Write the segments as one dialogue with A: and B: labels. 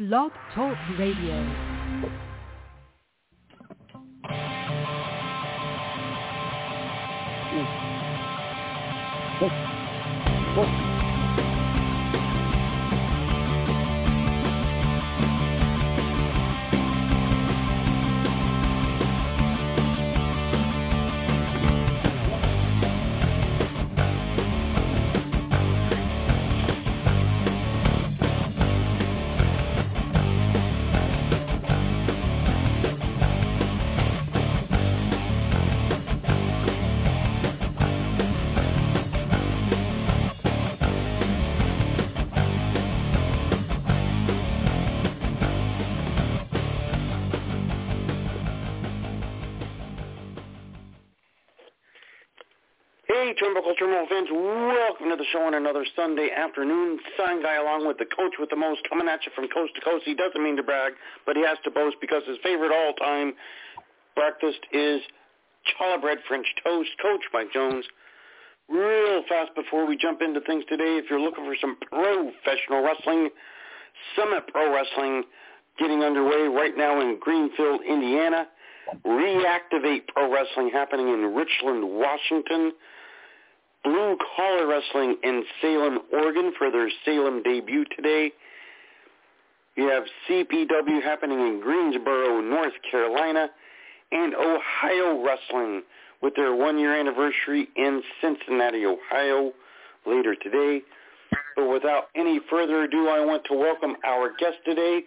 A: Blog Talk Radio.
B: Hey, Turnbuckle Turmoil fans, welcome to the show on another Sunday afternoon. Sign guy along with the coach with the most coming at you from coast to coast. He doesn't mean to brag, but he has to boast because his favorite all-time breakfast is challah bread French toast. Coach Mike Jones. Real fast before we jump into things today, if you're looking for some professional wrestling, Summit Pro Wrestling getting underway right now in Greenfield, Indiana. Reactivate Pro Wrestling happening in Richland, Washington. Blue Collar Wrestling in Salem, Oregon for their Salem debut today. You have CPW happening in Greensboro, North Carolina, and Ohio Wrestling with their one-year anniversary in Cincinnati, Ohio later today. But without any further ado, I want to welcome our guest today,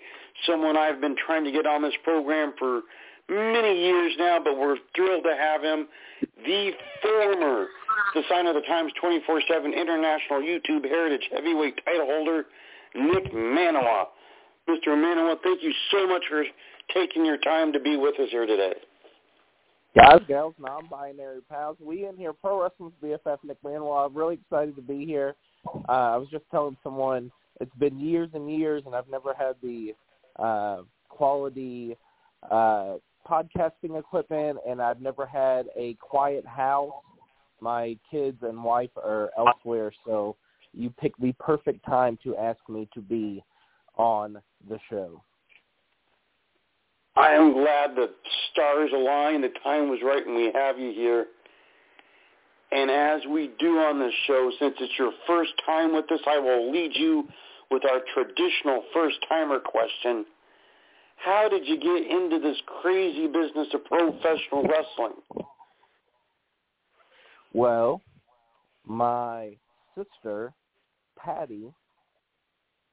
B: someone I've been trying to get on this program for many years now, but we're thrilled to have him, the former the Sign of the Times 24-7 International YouTube Heritage Heavyweight title holder, Nick Maniwa. Mr. Maniwa, thank you so much for taking your time to be with us here today.
C: Guys, gals, non-binary pals, we in here, Pro Wrestling's BFF, Nick Maniwa. I'm really excited to be here. Uh, I was just telling someone it's been years and years, and I've never had the uh, quality uh, podcasting equipment, and I've never had a quiet house my kids and wife are uh, elsewhere, so you picked the perfect time to ask me to be on the show.
B: I am glad the stars aligned, the time was right, and we have you here. And as we do on this show, since it's your first time with us, I will lead you with our traditional first-timer question. How did you get into this crazy business of professional wrestling?
C: Well, my sister, Patty,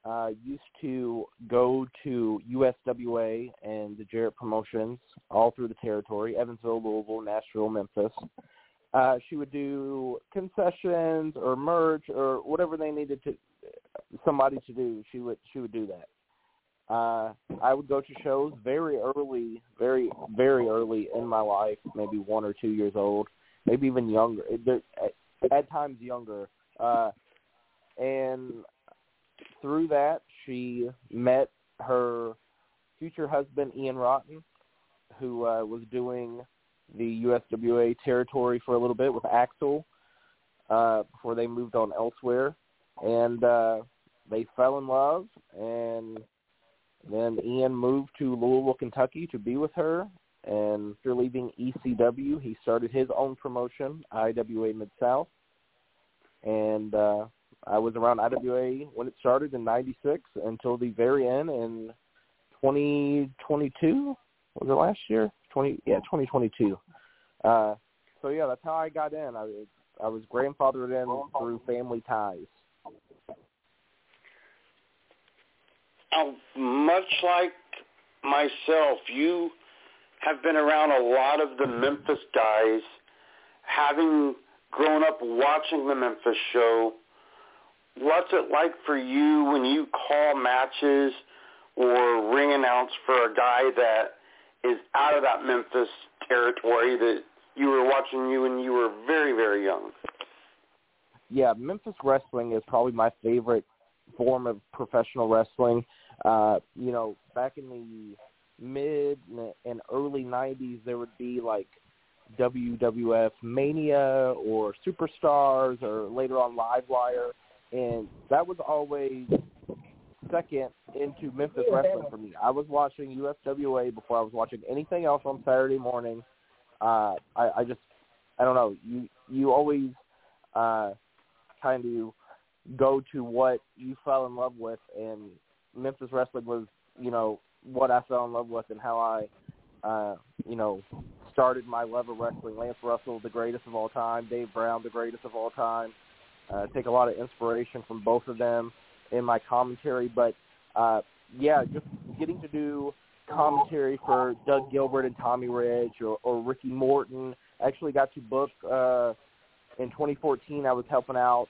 C: uh, used to go to USWA and the Jarrett promotions all through the territory, Evansville, Louisville, Nashville, Memphis. Uh, she would do concessions or merch or whatever they needed to somebody to do. She would she would do that. Uh, I would go to shows very early, very very early in my life, maybe one or two years old maybe even younger. At times younger. Uh, and through that, she met her future husband, Ian Rotten, who uh, was doing the USWA territory for a little bit with Axl uh, before they moved on elsewhere. And uh, they fell in love, and then Ian moved to Louisville, Kentucky to be with her, and after leaving ECW, he started his own promotion, IWA Mid South, and uh, I was around IWA when it started in '96 until the very end in 2022. Was it last year? 20 yeah, 2022. Uh, so yeah, that's how I got in. I I was grandfathered in through family ties.
B: Uh, much like myself, you have been around a lot of the Memphis guys, having grown up watching the Memphis show. What's it like for you when you call matches or ring announce for a guy that is out of that Memphis territory that you were watching you when you were very, very young?
C: Yeah, Memphis wrestling is probably my favorite form of professional wrestling. Uh, you know, back in the mid and early 90s, there would be like WWF Mania or Superstars or later on Livewire, and that was always second into Memphis wrestling for me. I was watching USWA before I was watching anything else on Saturday morning. Uh, I, I just, I don't know. You you always uh, kind of go to what you fell in love with, and Memphis wrestling was, you know, what I fell in love with and how I, uh, you know, started my love of wrestling. Lance Russell, the greatest of all time. Dave Brown, the greatest of all time. Uh, take a lot of inspiration from both of them in my commentary. But uh, yeah, just getting to do commentary for Doug Gilbert and Tommy Rich or, or Ricky Morton. Actually got to book uh, in 2014. I was helping out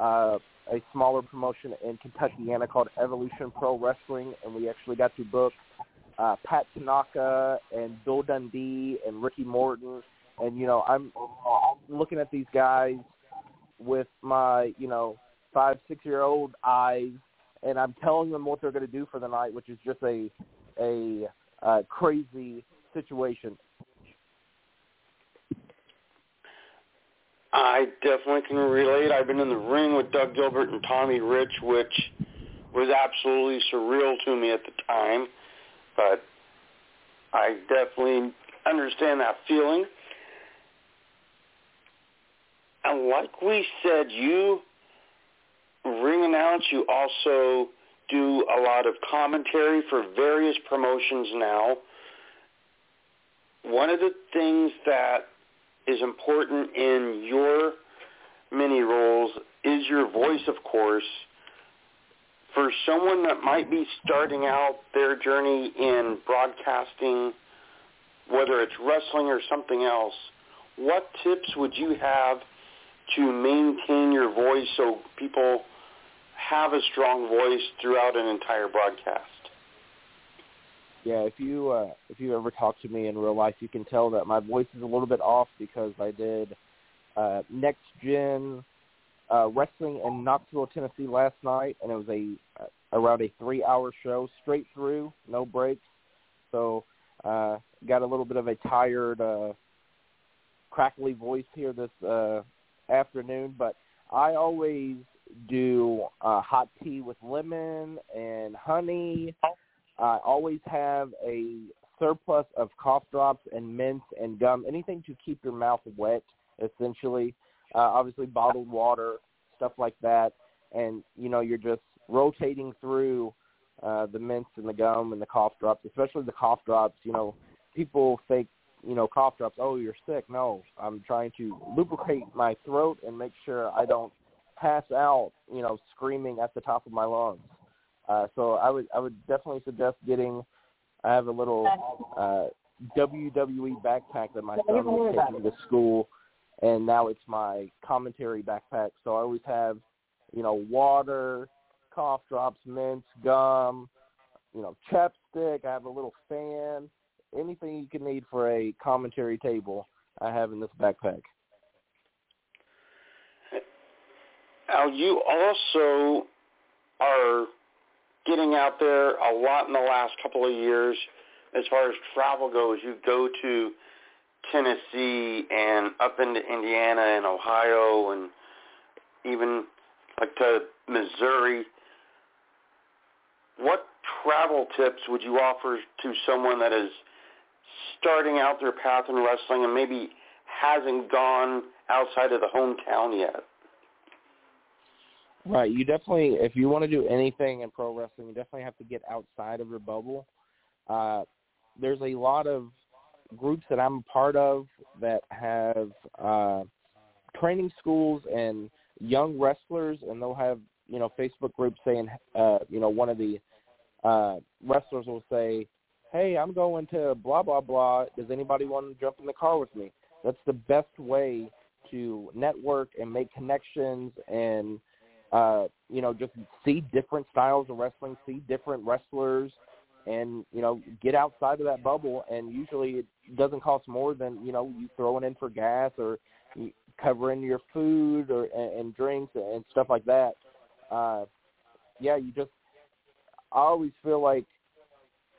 C: uh, a smaller promotion in Kentuckiana called Evolution Pro Wrestling, and we actually got to book uh, Pat Tanaka and Bill Dundee and Ricky Morton. And you know, I'm looking at these guys with my you know five six year old eyes, and I'm telling them what they're going to do for the night, which is just a a uh, crazy situation.
B: I definitely can relate. I've been in the ring with Doug Gilbert and Tommy Rich, which was absolutely surreal to me at the time, but I definitely understand that feeling. And like we said, you ring announce, you also do a lot of commentary for various promotions now. One of the things that is important in your mini roles is your voice, of course. For someone that might be starting out their journey in broadcasting, whether it's wrestling or something else, what tips would you have to maintain your voice so people have a strong voice throughout an entire broadcast?
C: Yeah, if you uh, if you ever talk to me in real life, you can tell that my voice is a little bit off because I did uh, next gen uh, wrestling in Knoxville, Tennessee last night, and it was a uh, around a three hour show straight through, no breaks. So uh, got a little bit of a tired, uh, crackly voice here this uh, afternoon, but I always do uh, hot tea with lemon and honey. I always have a surplus of cough drops and mints and gum, anything to keep your mouth wet, essentially. Uh, obviously, bottled water, stuff like that. And, you know, you're just rotating through uh, the mints and the gum and the cough drops, especially the cough drops. You know, people think, you know, cough drops, oh, you're sick. No, I'm trying to lubricate my throat and make sure I don't pass out, you know, screaming at the top of my lungs. Uh, so I would I would definitely suggest getting. I have a little uh, WWE backpack that my son was taking to school, and now it's my commentary backpack. So I always have, you know, water, cough drops, mints, gum, you know, chapstick. I have a little fan. Anything you can need for a commentary table, I have in this backpack.
B: Now you also are getting out there a lot in the last couple of years as far as travel goes. You go to Tennessee and up into Indiana and Ohio and even like to Missouri. What travel tips would you offer to someone that is starting out their path in wrestling and maybe hasn't gone outside of the hometown yet?
C: Right. You definitely, if you want to do anything in pro wrestling, you definitely have to get outside of your bubble. Uh, there's a lot of groups that I'm a part of that have uh, training schools and young wrestlers, and they'll have you know Facebook groups saying, uh, you know, one of the uh, wrestlers will say, "Hey, I'm going to blah blah blah. Does anybody want to jump in the car with me?" That's the best way to network and make connections and uh, you know, just see different styles of wrestling, see different wrestlers, and you know, get outside of that bubble. And usually, it doesn't cost more than you know you throwing in for gas or covering your food or and, and drinks and stuff like that. Uh, yeah, you just. I always feel like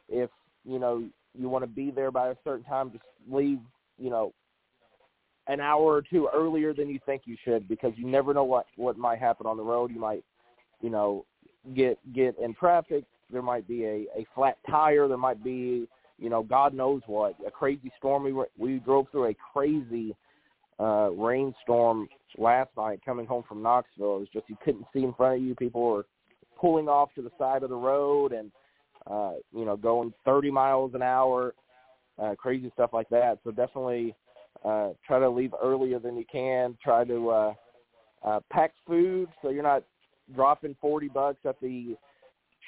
C: if you know you want to be there by a certain time, just leave you know an hour or two earlier than you think you should because you never know what what might happen on the road. You might, you know, get get in traffic. There might be a a flat tire. There might be you know God knows what a crazy storm. We we drove through a crazy uh rainstorm last night coming home from Knoxville. It was just you couldn't see in front of you. People were pulling off to the side of the road and uh you know going 30 miles an hour, uh crazy stuff like that. So definitely uh try to leave earlier than you can. Try to uh uh pack food so you're not dropping 40 bucks at the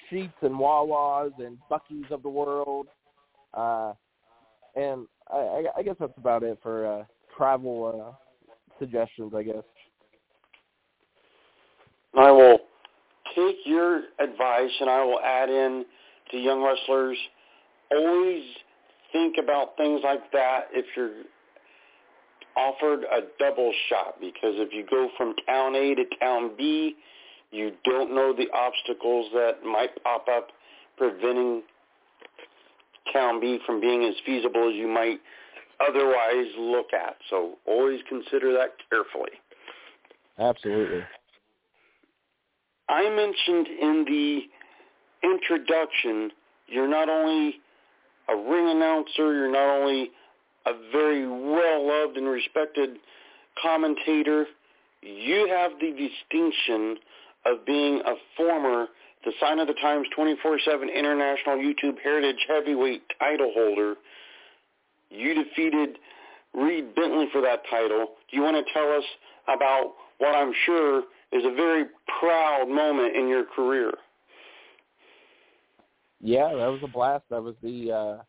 C: Sheetz and Wawas and Buc-ee's of the world. Uh and I, I guess that's about it for uh travel uh, suggestions, I guess.
B: I will take your advice and I will add in to young wrestlers. Always think about things like that if you're offered a double shot because if you go from town A to town B, you don't know the obstacles that might pop up preventing town B from being as feasible as you might otherwise look at. So always consider that carefully.
C: Absolutely.
B: I mentioned in the introduction, you're not only a ring announcer, you're not only a very well-loved and respected commentator, you have the distinction of being a former the Sign of the Times 24-7 International YouTube Heritage Heavyweight title holder you defeated Reed Bentley for that title. Do you want to tell us about what I'm sure is a very proud moment in your career?
C: Yeah, that was a blast. That was the uh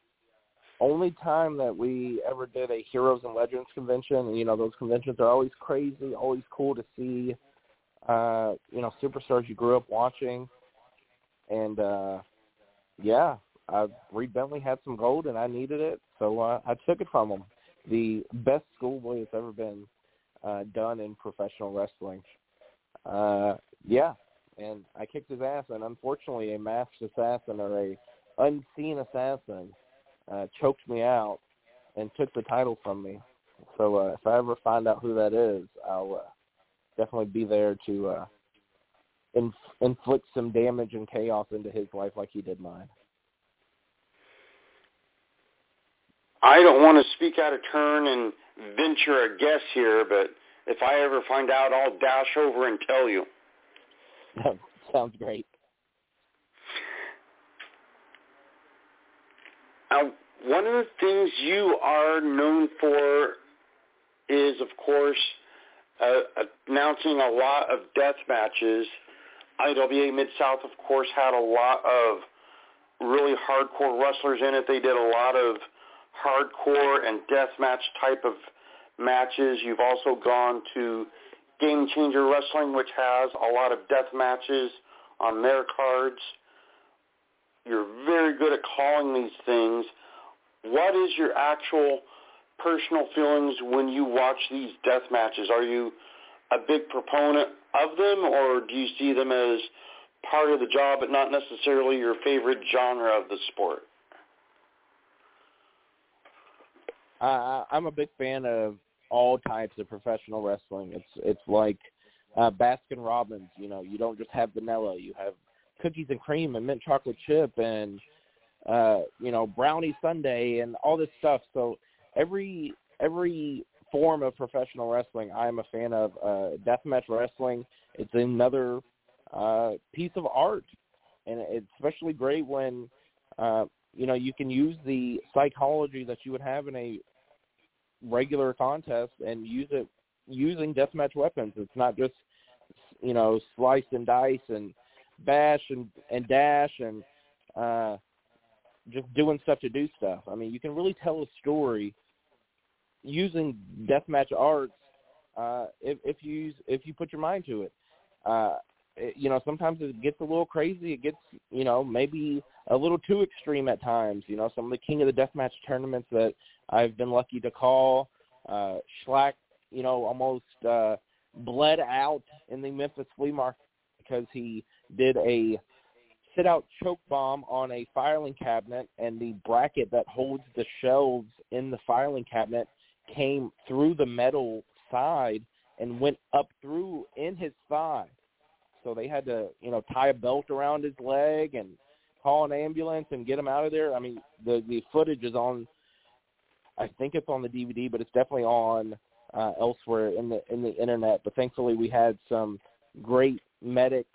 C: only time that we ever did a Heroes and Legends convention. You know, those conventions are always crazy, always cool to see uh, you know, superstars you grew up watching. And uh yeah, uh, Reed Bentley had some gold and I needed it, so uh, I took it from him. The best schoolboy that's ever been uh, done in professional wrestling. Uh, yeah, and I kicked his ass, and unfortunately, a masked assassin or a unseen assassin uh, choked me out and took the title from me. So uh, if I ever find out who that is, I'll uh, definitely be there to uh, inf- inflict some damage and chaos into his life like he did mine.
B: I don't want to speak out of turn and venture a guess here, but if I ever find out, I'll dash over and tell you.
C: Sounds great.
B: Now, one of the things you are known for is, of course, uh, announcing a lot of death matches. IWA Mid-South, of course, had a lot of really hardcore wrestlers in it. They did a lot of hardcore and death match type of matches. You've also gone to Game Changer Wrestling, which has a lot of death matches on their cards. You're very good at calling these things. What is your actual personal feelings when you watch these death matches? Are you a big proponent of them, or do you see them as part of the job but not necessarily your favorite genre of the sport?
C: I, I'm a big fan of all types of professional wrestling. It's it's like uh, Baskin Robbins. You know, you don't just have vanilla. You have cookies and cream and mint chocolate chip and uh, you know brownie Sunday and all this stuff. So every every form of professional wrestling, I am a fan of. Uh, deathmatch wrestling, it's another uh, piece of art, and it's especially great when uh, you know you can use the psychology that you would have in a regular contest and use it using deathmatch weapons. It's not just you know slice and dice and bash and and dash and uh just doing stuff to do stuff. I mean, you can really tell a story using deathmatch arts uh if if you use, if you put your mind to it. Uh it, you know, sometimes it gets a little crazy. It gets, you know, maybe a little too extreme at times. You know, some of the King of the Deathmatch tournaments that I've been lucky to call. Uh, Shlak, you know, almost uh, bled out in the Memphis flea market because he did a sit-out choke bomb on a filing cabinet, and the bracket that holds the shelves in the filing cabinet came through the metal side and went up through in his thigh. so they had to you know tie a belt around his leg and call an ambulance and get him out of there. I mean, the the footage is on. I think it's on the DVD, but it's definitely on uh, elsewhere in the in the internet. But thankfully, we had some great medics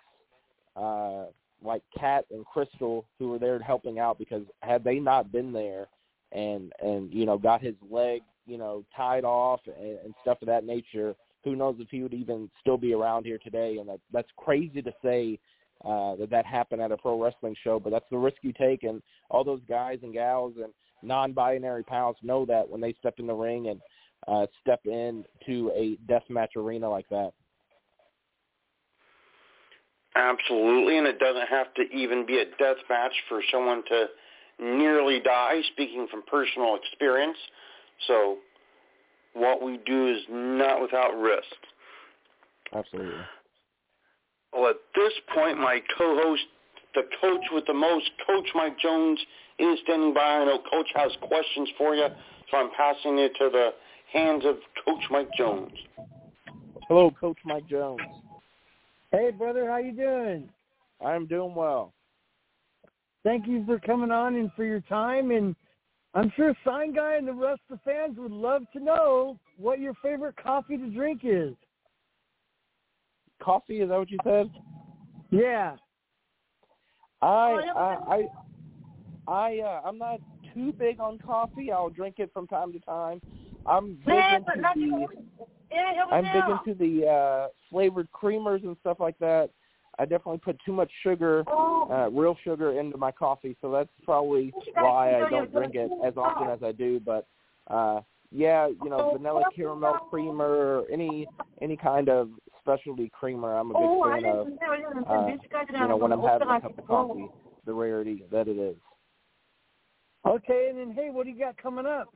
C: uh, like Kat and Crystal who were there helping out because had they not been there and and you know got his leg you know tied off and, and stuff of that nature, who knows if he would even still be around here today? And that that's crazy to say uh, that that happened at a pro wrestling show, but that's the risk you take. And all those guys and gals and non-binary pals know that when they step in the ring and uh, step into a deathmatch arena like that.
B: Absolutely, and it doesn't have to even be a death match for someone to nearly die, speaking from personal experience. So what we do is not without risk.
C: Absolutely.
B: Well, at this point, my co-host, the coach with the most, Coach Mike Jones, is standing by. I know Coach has questions for you, so I'm passing it to the hands of Coach Mike Jones.
C: Hello, Coach Mike Jones.
A: Hey, brother, how you doing?
C: I'm doing well.
A: Thank you for coming on and for your time. And I'm sure Sign Guy and the rest of the fans would love to know what your favorite coffee to drink is.
C: Coffee? Is that what you said?
A: Yeah.
C: I I I, I uh, I'm not too big on coffee. I'll drink it from time to time. I'm big into the I'm big into the uh flavored creamers and stuff like that. I definitely put too much sugar, uh, real sugar, into my coffee, so that's probably why I don't drink it as often as I do. But uh, yeah, you know, vanilla caramel creamer, or any any kind of specialty creamer, I'm a big fan of. Uh, you know, when I'm having a cup of coffee, the rarity that it is.
A: Okay, and then hey, what do you got coming up?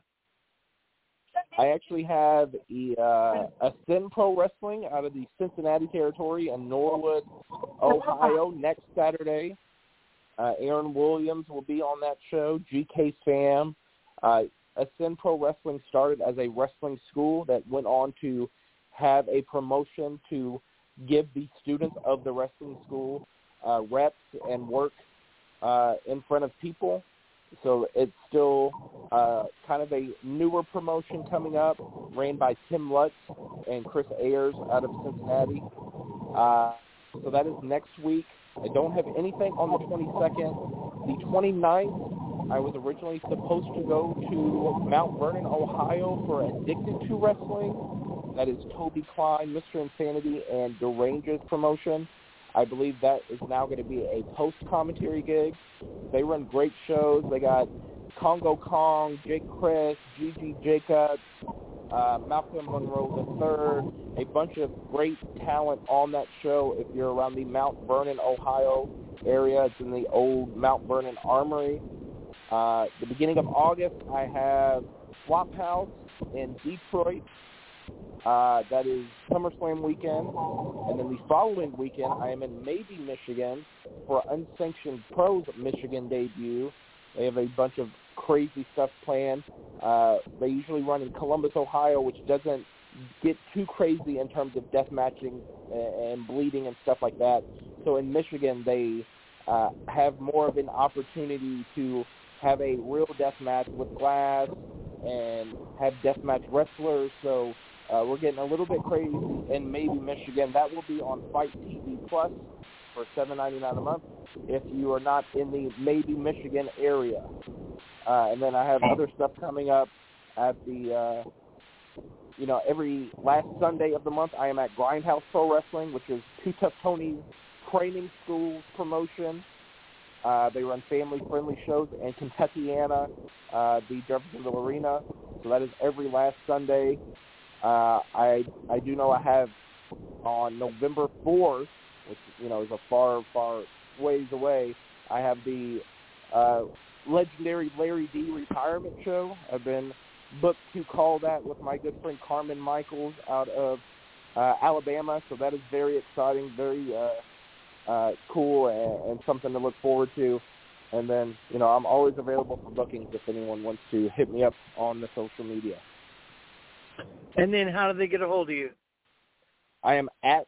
C: I actually have a, uh, Ascend Pro Wrestling out of the Cincinnati territory in Norwood, Ohio next Saturday. Uh, Aaron Williams will be on that show. GK Sam. Uh, Ascend Pro Wrestling started as a wrestling school that went on to have a promotion to give the students of the wrestling school uh, reps and work uh, in front of people so it's still uh, kind of a newer promotion coming up, ran by Tim Lutz and Chris Ayers out of Cincinnati. Uh, so that is next week. I don't have anything on the 22nd. The 29th, I was originally supposed to go to Mount Vernon, Ohio for Addicted to Wrestling. That is Toby Klein, Mr. Insanity, and Deranges promotion. I believe that is now going to be a post-commentary gig. They run great shows. They got Congo Kong, Jake Crist, Gigi Jacobs, uh, Malcolm Monroe III, a bunch of great talent on that show. If you're around the Mount Vernon, Ohio area, it's in the old Mount Vernon Armory. Uh, the beginning of August, I have Flophouse in Detroit. Uh, that is SummerSlam weekend. And then the following weekend, I am in Maybe, Michigan for Unsanctioned Pros Michigan debut. They have a bunch of crazy stuff planned. Uh, they usually run in Columbus, Ohio, which doesn't get too crazy in terms of death matching and bleeding and stuff like that. So in Michigan, they uh, have more of an opportunity to have a real death match with glass and have death match wrestlers. So uh, we're getting a little bit crazy in maybe Michigan. That will be on FITE TV Plus for seven ninety nine a month if you are not in the maybe Michigan area. Uh, and then I have other stuff coming up at the uh, you know every last Sunday of the month. I am at Grindhouse Pro Wrestling, which is Two Tough Tony's training school promotion. Uh, they run family-friendly shows in Kentuckiana, uh, the Jeffersonville Arena. So that is every last Sunday. Uh, I I do know I have on November 4th, which you know is a far far ways away. I have the uh, legendary Larry D retirement show. I've been booked to call that with my good friend Carmen Michaels out of uh, Alabama. So that is very exciting, very uh, uh, cool, and, and something to look forward to. And then, you know, I'm always available for bookings if anyone wants to hit me up on the social media.
A: And then how do they get a hold of you?
C: I am at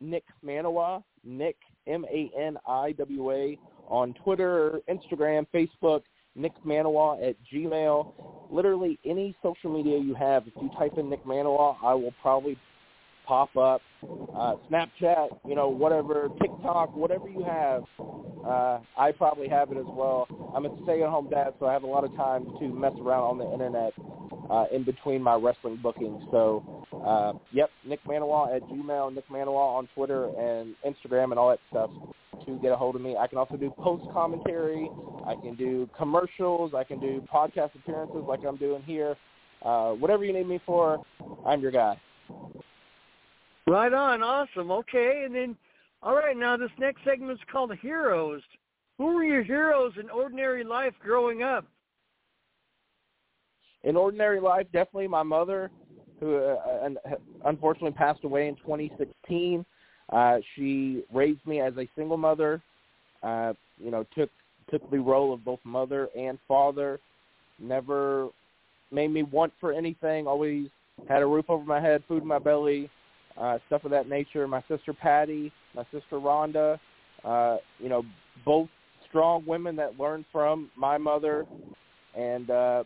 C: Nick Maniwa, Nick M A N I W A on Twitter, Instagram, Facebook. Nick Maniwa at Gmail. Literally any social media you have, if you type in Nick Maniwa, I will probably pop up. Uh, Snapchat, you know, whatever, TikTok, whatever you have, uh, I probably have it as well. I'm a stay-at-home dad, so I have a lot of time to mess around on the internet uh, in between my wrestling bookings. So, uh, yep, Nick Maniwa at Gmail, Nick Maniwa on Twitter and Instagram and all that stuff to get a hold of me. I can also do post commentary. I can do commercials. I can do podcast appearances like I'm doing here. Uh, whatever you need me for, I'm your guy.
A: Right on. Awesome. Okay. And then, all right, now this next segment is called Heroes. Who were your heroes in ordinary life growing up?
C: In ordinary life, definitely my mother, who uh, unfortunately passed away in 2016. Uh, she raised me as a single mother. Uh, you know, took took the role of both mother and father. Never made me want for anything. Always had a roof over my head, food in my belly, uh, stuff of that nature. My sister Patty, my sister Rhonda, uh, you know, both strong women that learned from my mother, and uh,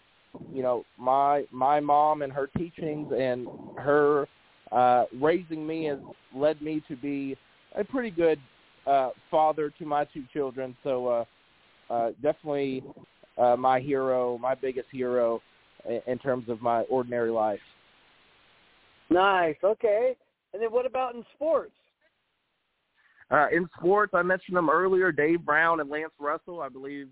C: you know, my my mom and her teachings and her uh, raising me has led me to be a pretty good uh, father to my two children. So uh, uh, definitely uh, my hero, my biggest hero in, in terms of my ordinary life.
A: Nice. Okay. And then what about in sports?
C: Uh, in sports, I mentioned them earlier, Dave Brown and Lance Russell. I believe,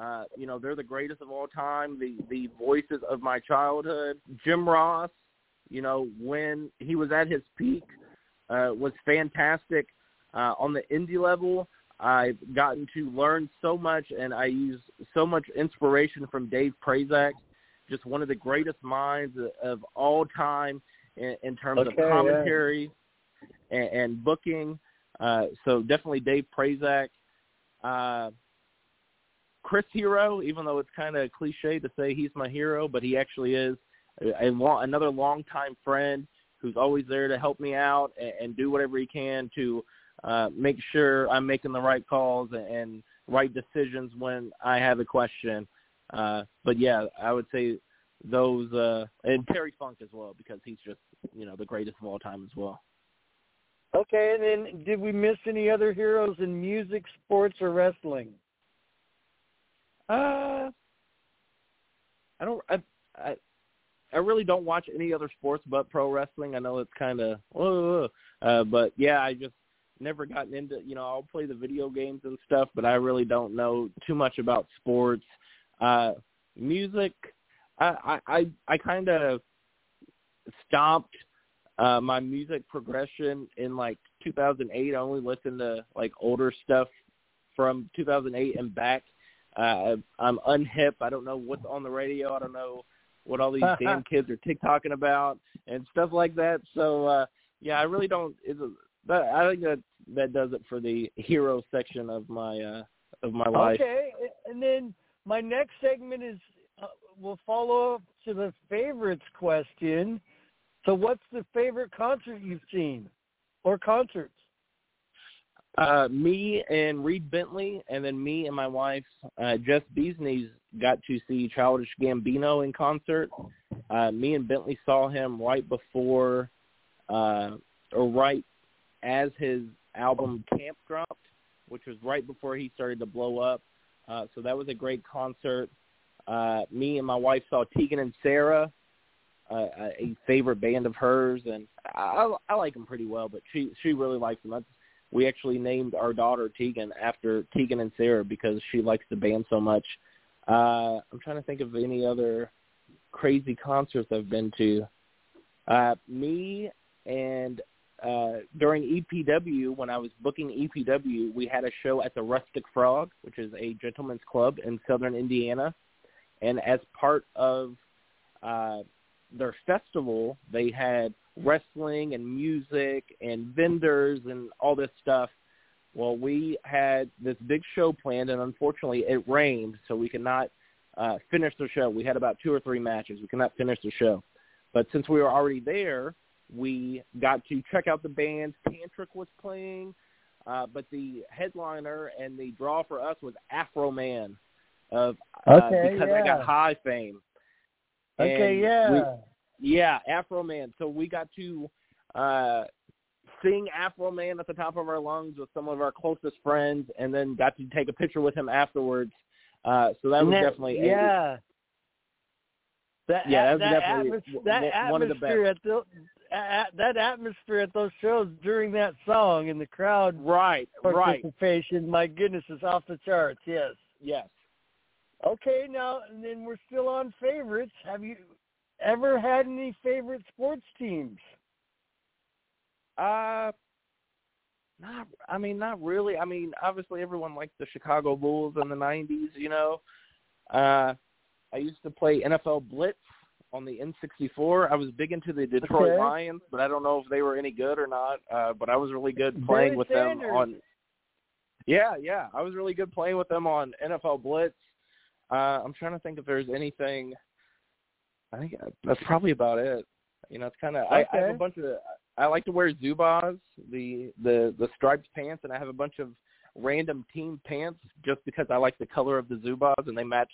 C: uh, you know, they're the greatest of all time, the the voices of my childhood. Jim Ross, you know, when he was at his peak, uh, was fantastic. Uh, on the indie level, I've gotten to learn so much, and I use so much inspiration from Dave Prazak, just one of the greatest minds of all time in, in terms
A: okay,
C: of commentary yeah. and, and booking. Uh, so definitely Dave Prazak. Uh, Chris Hero, even though it's kind of cliche to say he's my hero, but he actually is a, a long, another longtime friend who's always there to help me out and, and do whatever he can to uh, make sure I'm making the right calls and, and right decisions when I have a question. Uh, but yeah, I would say those uh and Terry Funk as well because he's just you know the greatest of all time as well.
A: Okay, and then did we miss any other heroes in music, sports, or wrestling?
C: Uh, I don't. I I I really don't watch any other sports but pro wrestling. I know it's kind of, uh, but yeah, I just never gotten into. You know, I'll play the video games and stuff, but I really don't know too much about sports. Uh, music, I I I kind of stopped uh my music progression in like 2008. I only listened to like older stuff from 2008 and back. Uh I'm unhip. I don't know what's on the radio. I don't know what all these damn kids are TikToking about and stuff like that. So uh yeah, I really don't is but I think that that does it for the hero section of my uh of my life.
A: Okay. And then my next segment is uh, we'll follow up to the favorites question. So, what's the favorite concert you've seen, or concerts?
C: Uh, me and Reed Bentley, and then me and my wife, uh, Jess Beesney's, got to see Childish Gambino in concert. Uh, me and Bentley saw him right before, uh, or right as his album Camp dropped, which was right before he started to blow up. Uh, so that was a great concert. Uh, me and my wife saw Tegan and Sara, uh, a favorite band of hers, and I, I like them pretty well. But she she really likes them. That's, we actually named our daughter Tegan after Tegan and Sara because she likes the band so much. Uh, I'm trying to think of any other crazy concerts I've been to. Uh, me and uh, during EPW, when I was booking EPW, we had a show at the Rustic Frog, which is a gentleman's club in southern Indiana. And as part of uh, their festival, they had wrestling and music and vendors and all this stuff. Well, we had this big show planned, and unfortunately, it rained, so we could not uh, finish the show. We had about two or three matches. We could not finish the show. But since we were already there, we got to check out the bands. Tantric was playing. Uh, but the headliner and the draw for us was Afro Man of
A: uh, okay,
C: because
A: yeah.
C: I got high fame.
A: Okay,
C: and
A: yeah.
C: We, yeah, Afro Man. So we got to uh sing Afro Man at the top of our lungs with some of our closest friends and then got to take a picture with him afterwards. Uh so that was
A: that,
C: definitely
A: yeah. That,
C: yeah, that,
A: that,
C: definitely
A: atmos- that
C: one of the best.
A: at the at, that atmosphere at those shows during that song and the crowd
C: right, right.
A: participation, my goodness, is off the charts. Yes,
C: yes.
A: Okay, now and then we're still on favorites. Have you ever had any favorite sports teams?
C: Uh, not. I mean, not really. I mean, obviously everyone liked the Chicago Bulls in the '90s. You know, uh, I used to play NFL Blitz on the N64. I was big into the Detroit
A: okay.
C: Lions, but I don't know if they were any good or not. Uh, but I was really good playing with
A: Sanders.
C: them on. Yeah, yeah, I was really good playing with them on NFL Blitz. Uh, I'm trying to think if there's anything. I think that's probably about it. You know, it's kind of.
A: Okay.
C: I, I have a bunch of. I like to wear Zubaz, the the the striped pants, and I have a bunch of random team pants just because I like the color of the Zubaz and they match,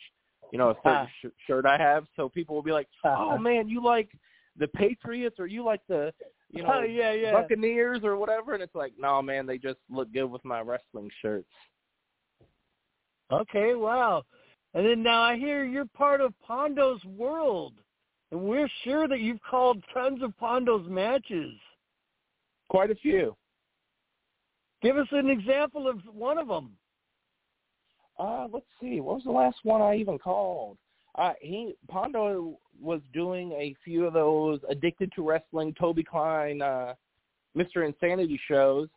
C: you know, a certain
A: Ah.
C: sh- shirt I have. So people will be like, "Oh man, you like the Patriots or you like the, you know,
A: oh, yeah, yeah.
C: Buccaneers or whatever?" And it's like, "No, man, they just look good with my wrestling shirts."
A: Okay, wow. And then now I hear you're part of Pondo's world, and we're sure that you've called tons of Pondo's matches.
C: Quite a few.
A: Give us an example of one of them.
C: Uh, let's see. What was the last one I even called? Uh, he Pondo was doing a few of those addicted to wrestling Toby Klein, uh, Mr. Insanity shows.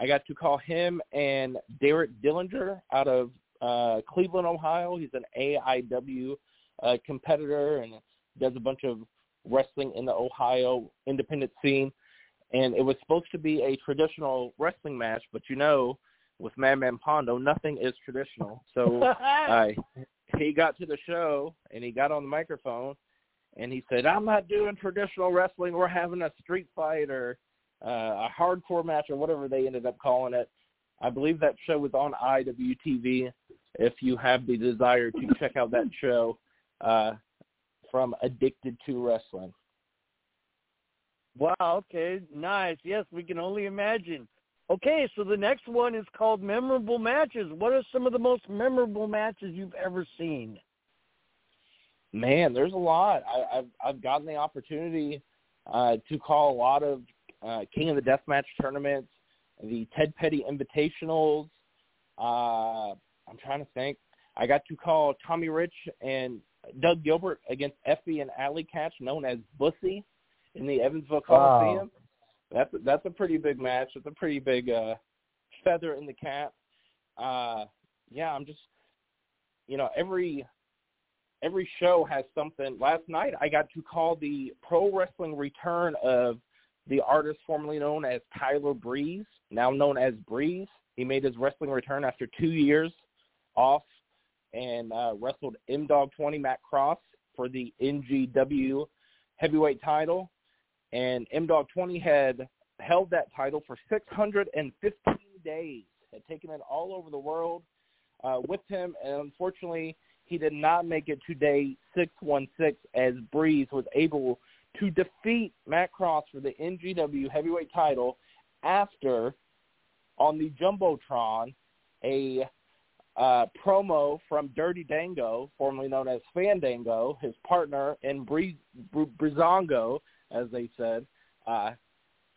C: I got to call him and Derek Dillinger out of uh, Cleveland, Ohio. He's an AIW uh, competitor and does a bunch of wrestling in the Ohio independent scene. And it was supposed to be a traditional wrestling match, but you know, with Madman Pondo, nothing is traditional. So uh, he got to the show and he got on the microphone and he said, "I'm not doing traditional wrestling. We're having a street fight or uh, a hardcore match or whatever they ended up calling it." I believe that show was on IWTV. If you have the desire to check out that show uh, from Addicted to Wrestling.
A: Wow, okay, nice. Yes, we can only imagine. Okay, so the next one is called memorable matches. What are some of the most memorable matches you've ever seen?
C: Man, there's a lot. I, I've I've gotten the opportunity uh, to call a lot of uh, King of the Deathmatch tournaments, the Ted Petty Invitationals. Uh, I'm trying to think. I got to call Tommy Rich and Doug Gilbert against Effy and Allie Katch, known as Bussy, in the Evansville Coliseum.
A: Wow.
C: That's a, that's a pretty big match. It's a pretty big uh, feather in the cap. Uh, yeah, I'm just, you know, every every show has something. Last night I got to call the pro wrestling return of the artist formerly known as Tyler Breeze, now known as Breeze. He made his wrestling return after two years off and uh, wrestled M Dog 20 Matt Cross for the NGW heavyweight title. And M Dog 20 had held that title for 615 days, had taken it all over the world uh, with him. And unfortunately, he did not make it to day 616 as Breeze was able to defeat Matt Cross for the NGW heavyweight title after on the Jumbotron a uh, promo from Dirty Dango, formerly known as Fandango, his partner, and Bree- Br- Breezango, as they said, uh,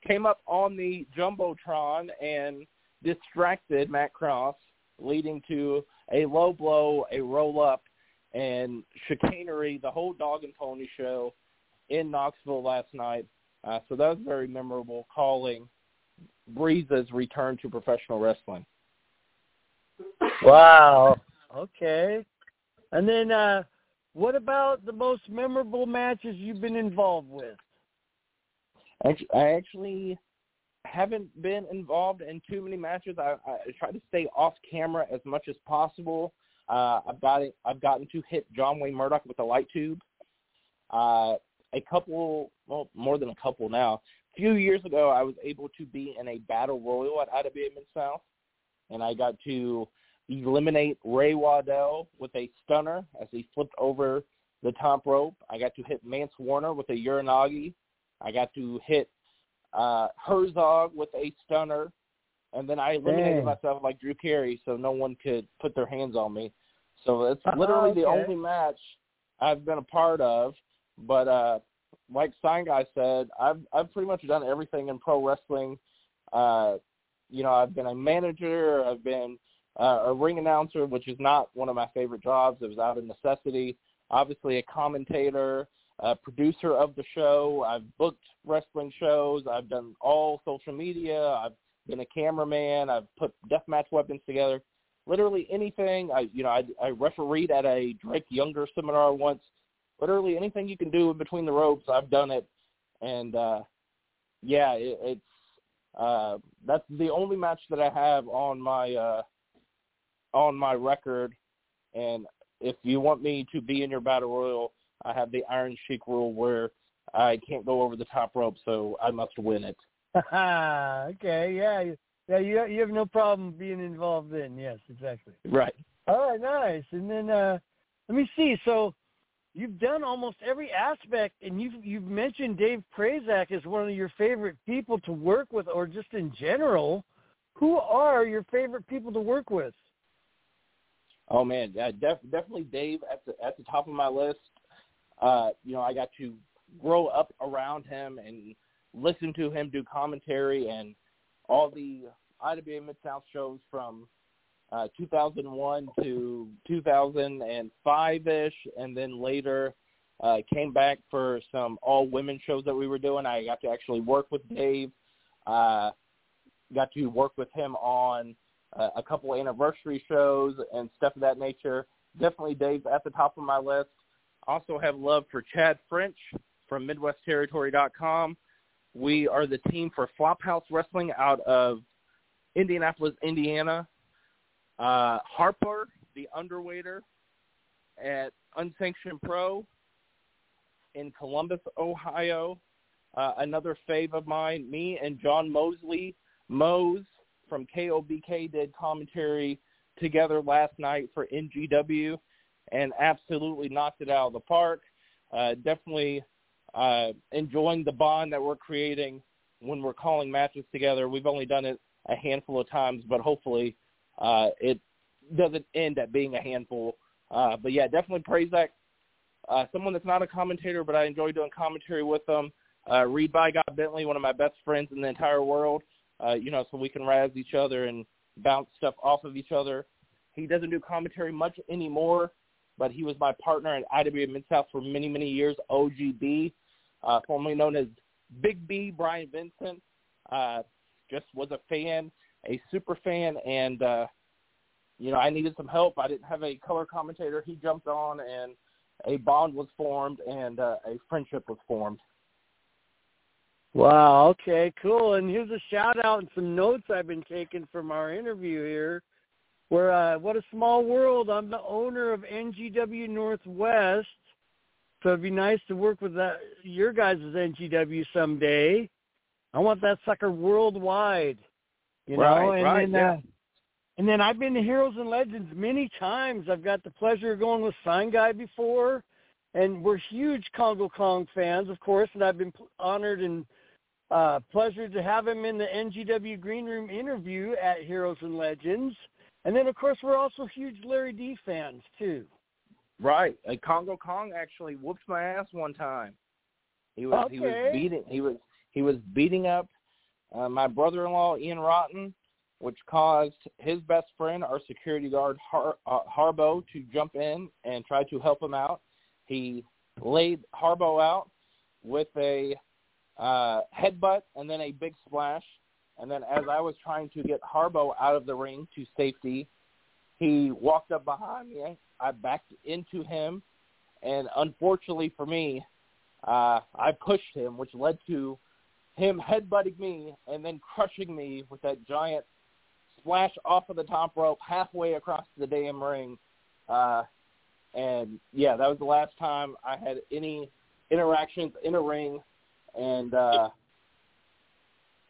C: came up on the Jumbotron and distracted Matt Cross, leading to a low blow, a roll up, and chicanery, the whole dog and pony show in Knoxville last night. Uh, so that was very memorable calling Breeze's return to professional wrestling.
A: Wow. Okay. And then uh what about the most memorable matches you've been involved with?
C: I actually haven't been involved in too many matches. I, I try to stay off camera as much as possible. Uh, I've got it, I've gotten to hit John Wayne Murdoch with a light tube. Uh, a couple, well, more than a couple now. A few years ago, I was able to be in a battle royal at IWA Mid South, and I got to eliminate Ray Waddell with a stunner as he flipped over the top rope. I got to hit Mance Warner with a Uranage. I got to hit uh, Herzog with a stunner, and then I eliminated
A: Dang.
C: myself like Drew Carey, so no one could put their hands on me. So it's literally the
A: okay.
C: only match I've been a part of. But uh, like Sign Guy said, I've I've pretty much done everything in pro wrestling. Uh, you know, I've been a manager. I've been uh, a ring announcer, which is not one of my favorite jobs. It was out of necessity. Obviously, a commentator, a producer of the show. I've booked wrestling shows. I've done all social media. I've been a cameraman. I've put deathmatch weapons together. Literally anything. I, you know, I, I refereed at a Drake Younger seminar once. Literally anything you can do in between the ropes, I've done it. And uh, yeah, it, it's uh, that's the only match that I have on my uh, on my record. And if you want me to be in your battle royal, I have the Iron Sheik rule where I can't go over the top rope, so I must win it.
A: okay, yeah, yeah. You you have no problem being involved in. Yes, exactly.
C: Right.
A: All right, nice. And then uh let me see. So you've done almost every aspect, and you've you've mentioned Dave Prazak as one of your favorite people to work with, or just in general. Who are your favorite people to work with?
C: Oh man, yeah, def- definitely Dave at the at the top of my list. Uh, you know, I got to grow up around him and listen to him do commentary and all the IWA Mid South shows from uh, 2001 to 2005 ish, and then later uh, came back for some all women shows that we were doing. I got to actually work with Dave. Uh, got to work with him on uh, a couple anniversary shows and stuff of that nature. Definitely Dave's at the top of my list. Also have love for Chad French from MidwestTerritory.com. We are the team for Flophouse Wrestling out of Indianapolis, Indiana. Uh, Harper, the underwaiter at Unsanctioned Pro in Columbus, Ohio. Uh, another fave of mine, me and John Mosley, Mose from KOBK did commentary together last night for NGW and absolutely knocked it out of the park. Uh, definitely uh, enjoying the bond that we're creating when we're calling matches together. We've only done it a handful of times, but hopefully uh, it doesn't end at being a handful. Uh, but yeah, definitely Prazak. Uh, someone that's not a commentator, but I enjoy doing commentary with them. Uh, Reed by God Bentley, one of my best friends in the entire world. Uh, you know, so we can razz each other and bounce stuff off of each other. He doesn't do commentary much anymore, but he was my partner at IWA Mid South for many, many years. OGB, uh, formerly known as Big B, Brian Vincent, uh, just was a fan, a super fan, and uh, you know, I needed some help. I didn't have a color commentator. He jumped on, and a bond was formed, and uh, a friendship was formed.
A: Wow. Okay. Cool. And here's a shout out and some notes I've been taking from our interview here. Where uh, what a small world. I'm the owner of NGW Northwest, so it'd be nice to work with that your guys' NGW someday. I want that sucker worldwide. You know,
C: Right,
A: and
C: right,
A: then
C: yeah.
A: uh, and then I've been to Heroes and Legends many times. I've got the pleasure of going with Sign Guy before, and we're huge Congo Kong fans, of course. And I've been pl- honored and uh, pleasure to have him in the NGW Green Room interview at Heroes and Legends. And then, of course, we're also huge Larry D fans too.
C: Right. A Congo Kong actually whooped my ass one time. He was he was
A: Okay.
C: beating he was he was beating up uh, my brother-in-law Ian Rotten, which caused his best friend, our security guard Har, uh, Harbo, to jump in and try to help him out. He laid Harbo out with a uh, headbutt and then a big splash. And then as I was trying to get Harbo out of the ring to safety, he walked up behind me. I backed into him, and unfortunately for me, uh, I pushed him, which led to him headbutting me and then crushing me with that giant splash off of the top rope halfway across the damn ring. Uh, and yeah, that was the last time I had any interactions in a ring. And uh,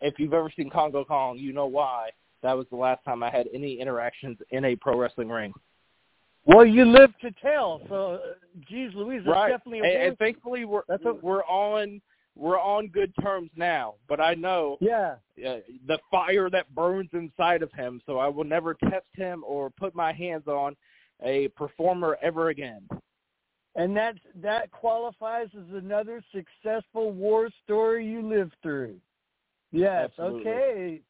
C: if you've ever seen Congo Kong, you know why. That was the last time I had any interactions in a pro wrestling ring.
A: Well, you live to tell, so geez, Louise, that's
C: right.
A: definitely a
C: and, and thankfully we're
A: that's a,
C: we're on we're on good terms now. But I know
A: yeah
C: uh, the fire that burns inside of him, so I will never test him or put my hands on a performer ever again.
A: And that that qualifies as another successful war story you lived through. Yes.
C: Absolutely.
A: Okay.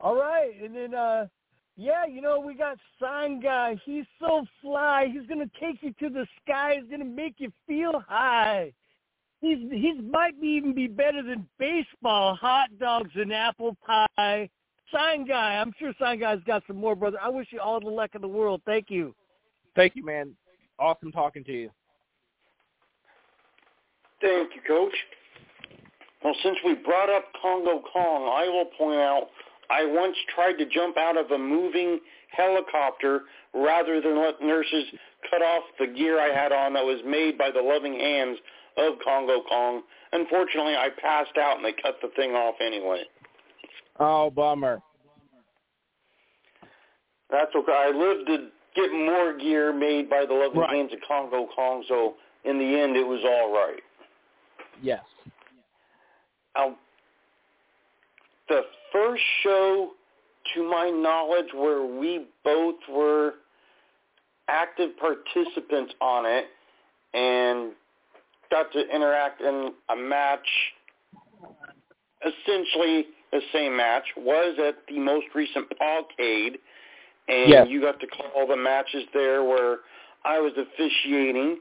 A: All right. And then uh yeah, you know, we got Sign Guy. He's so fly. He's gonna take you to the sky. He's gonna make you feel high. He's he's might be even be better than baseball, hot dogs and apple pie. Sign Guy. I'm sure Sign Guy's got some more, brother. I wish you all the luck in the world. Thank you.
C: Thank you, man. Awesome talking to you.
B: Thank you, Coach. Well, since we brought up Congo Kong, I will point out I once tried to jump out of a moving helicopter rather than let nurses cut off the gear I had on that was made by the loving hands of Congo Kong. Unfortunately, I passed out and they cut the thing off anyway.
C: Oh, bummer.
B: That's okay. I lived to get more gear made by the loving
C: Right.
B: hands of Congo Kong, so in the end, it was all right.
C: Yes.
B: Now, the first show, to my knowledge, where we both were active participants on it and got to interact in a match, essentially the same match, was at the most recent Pawcade, and
C: Yes.
B: you got to call the matches there where I was officiating.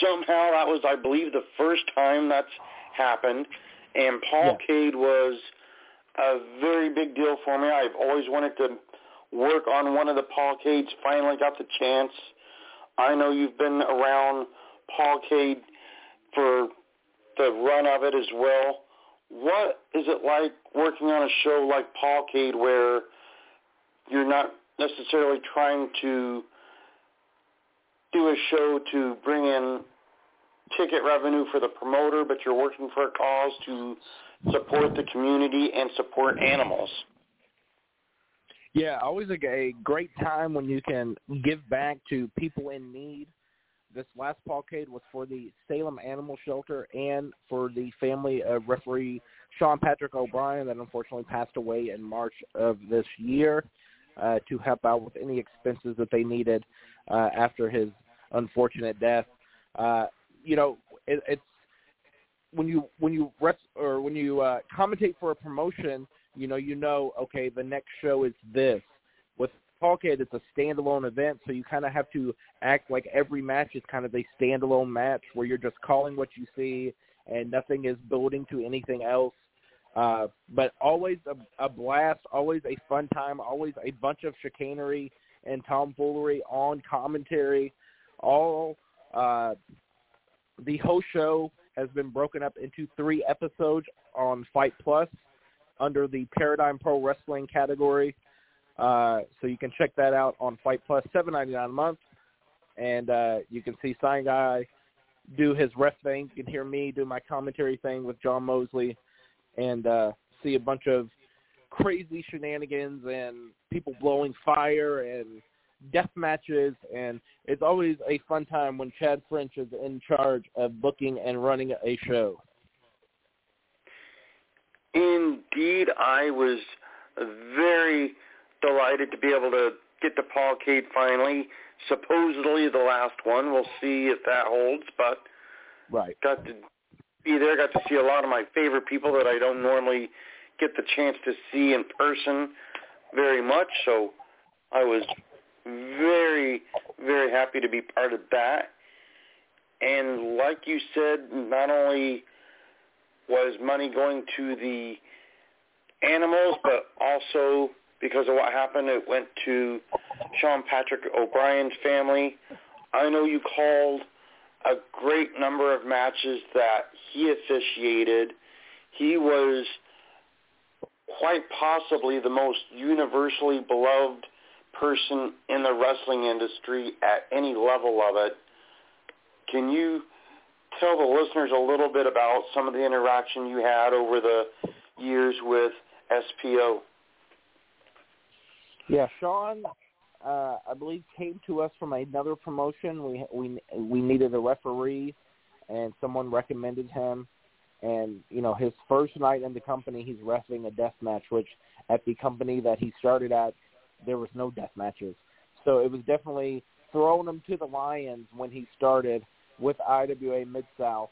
B: Somehow that was, I believe, the first time that's happened, and Paul
C: Yeah.
B: Cade was a very big deal for me. I've always wanted to work on one of the Pawcades. Finally got the chance. I know you've been around Pawcade for the run of it as well. What is it like working on a show like Pawcade where you're not necessarily trying to do a show to bring in ticket revenue for the promoter, but you're working for a cause to support the community and support animals.
C: Yeah, always a, great time when you can give back to people in need. This last Pawcade was for the Salem Animal Shelter and for the family of referee Sean Patrick O'Brien that unfortunately passed away in March of this year uh, to help out with any expenses that they needed uh, after his unfortunate death. Uh, you know, it, it's when you when you rest or when you uh, commentate for a promotion, you know, you know, okay, the next show is this. Pawcade, it's a standalone event, so you kind of have to act like every match is kind of a standalone match where you're just calling what you see and nothing is building to anything else. Uh, but always a, a blast, always a fun time, always a bunch of chicanery and tomfoolery on commentary. All uh, the whole show has been broken up into three episodes on FITE+ under the Paradigm Pro Wrestling category. Uh, so you can check that out on FITE+, seven ninety nine a month, and uh, you can see Sign Guy do his ref thing. You can hear me do my commentary thing with John Mosley, and uh, see a bunch of crazy shenanigans and people blowing fire and death matches, and it's always a fun time when Chad French is in charge of booking and running a show.
B: Indeed, I was very delighted to be able to get to Pawcade finally. Supposedly the last one. We'll see if that holds, but
C: Right.
B: got to be there. Got to see a lot of my favorite people that I don't normally get the chance to see in person very much. So I was very, very happy to be part of that. And like you said, not only was money going to the animals, but also because of what happened, it went to Sean Patrick O'Brien's family. I know you called a great number of matches that he officiated. He was quite possibly the most universally beloved person in the wrestling industry at any level of it. Can you tell the listeners a little bit about some of the interaction you had over the years with SPO.
C: Yeah, Sean, uh, I believe came to us from another promotion. We we we needed a referee, and someone recommended him. And you know, his first night in the company, he's wrestling a death match, which at the company that he started at, there was no death matches. So it was definitely throwing him to the lions when he started with IWA Mid South,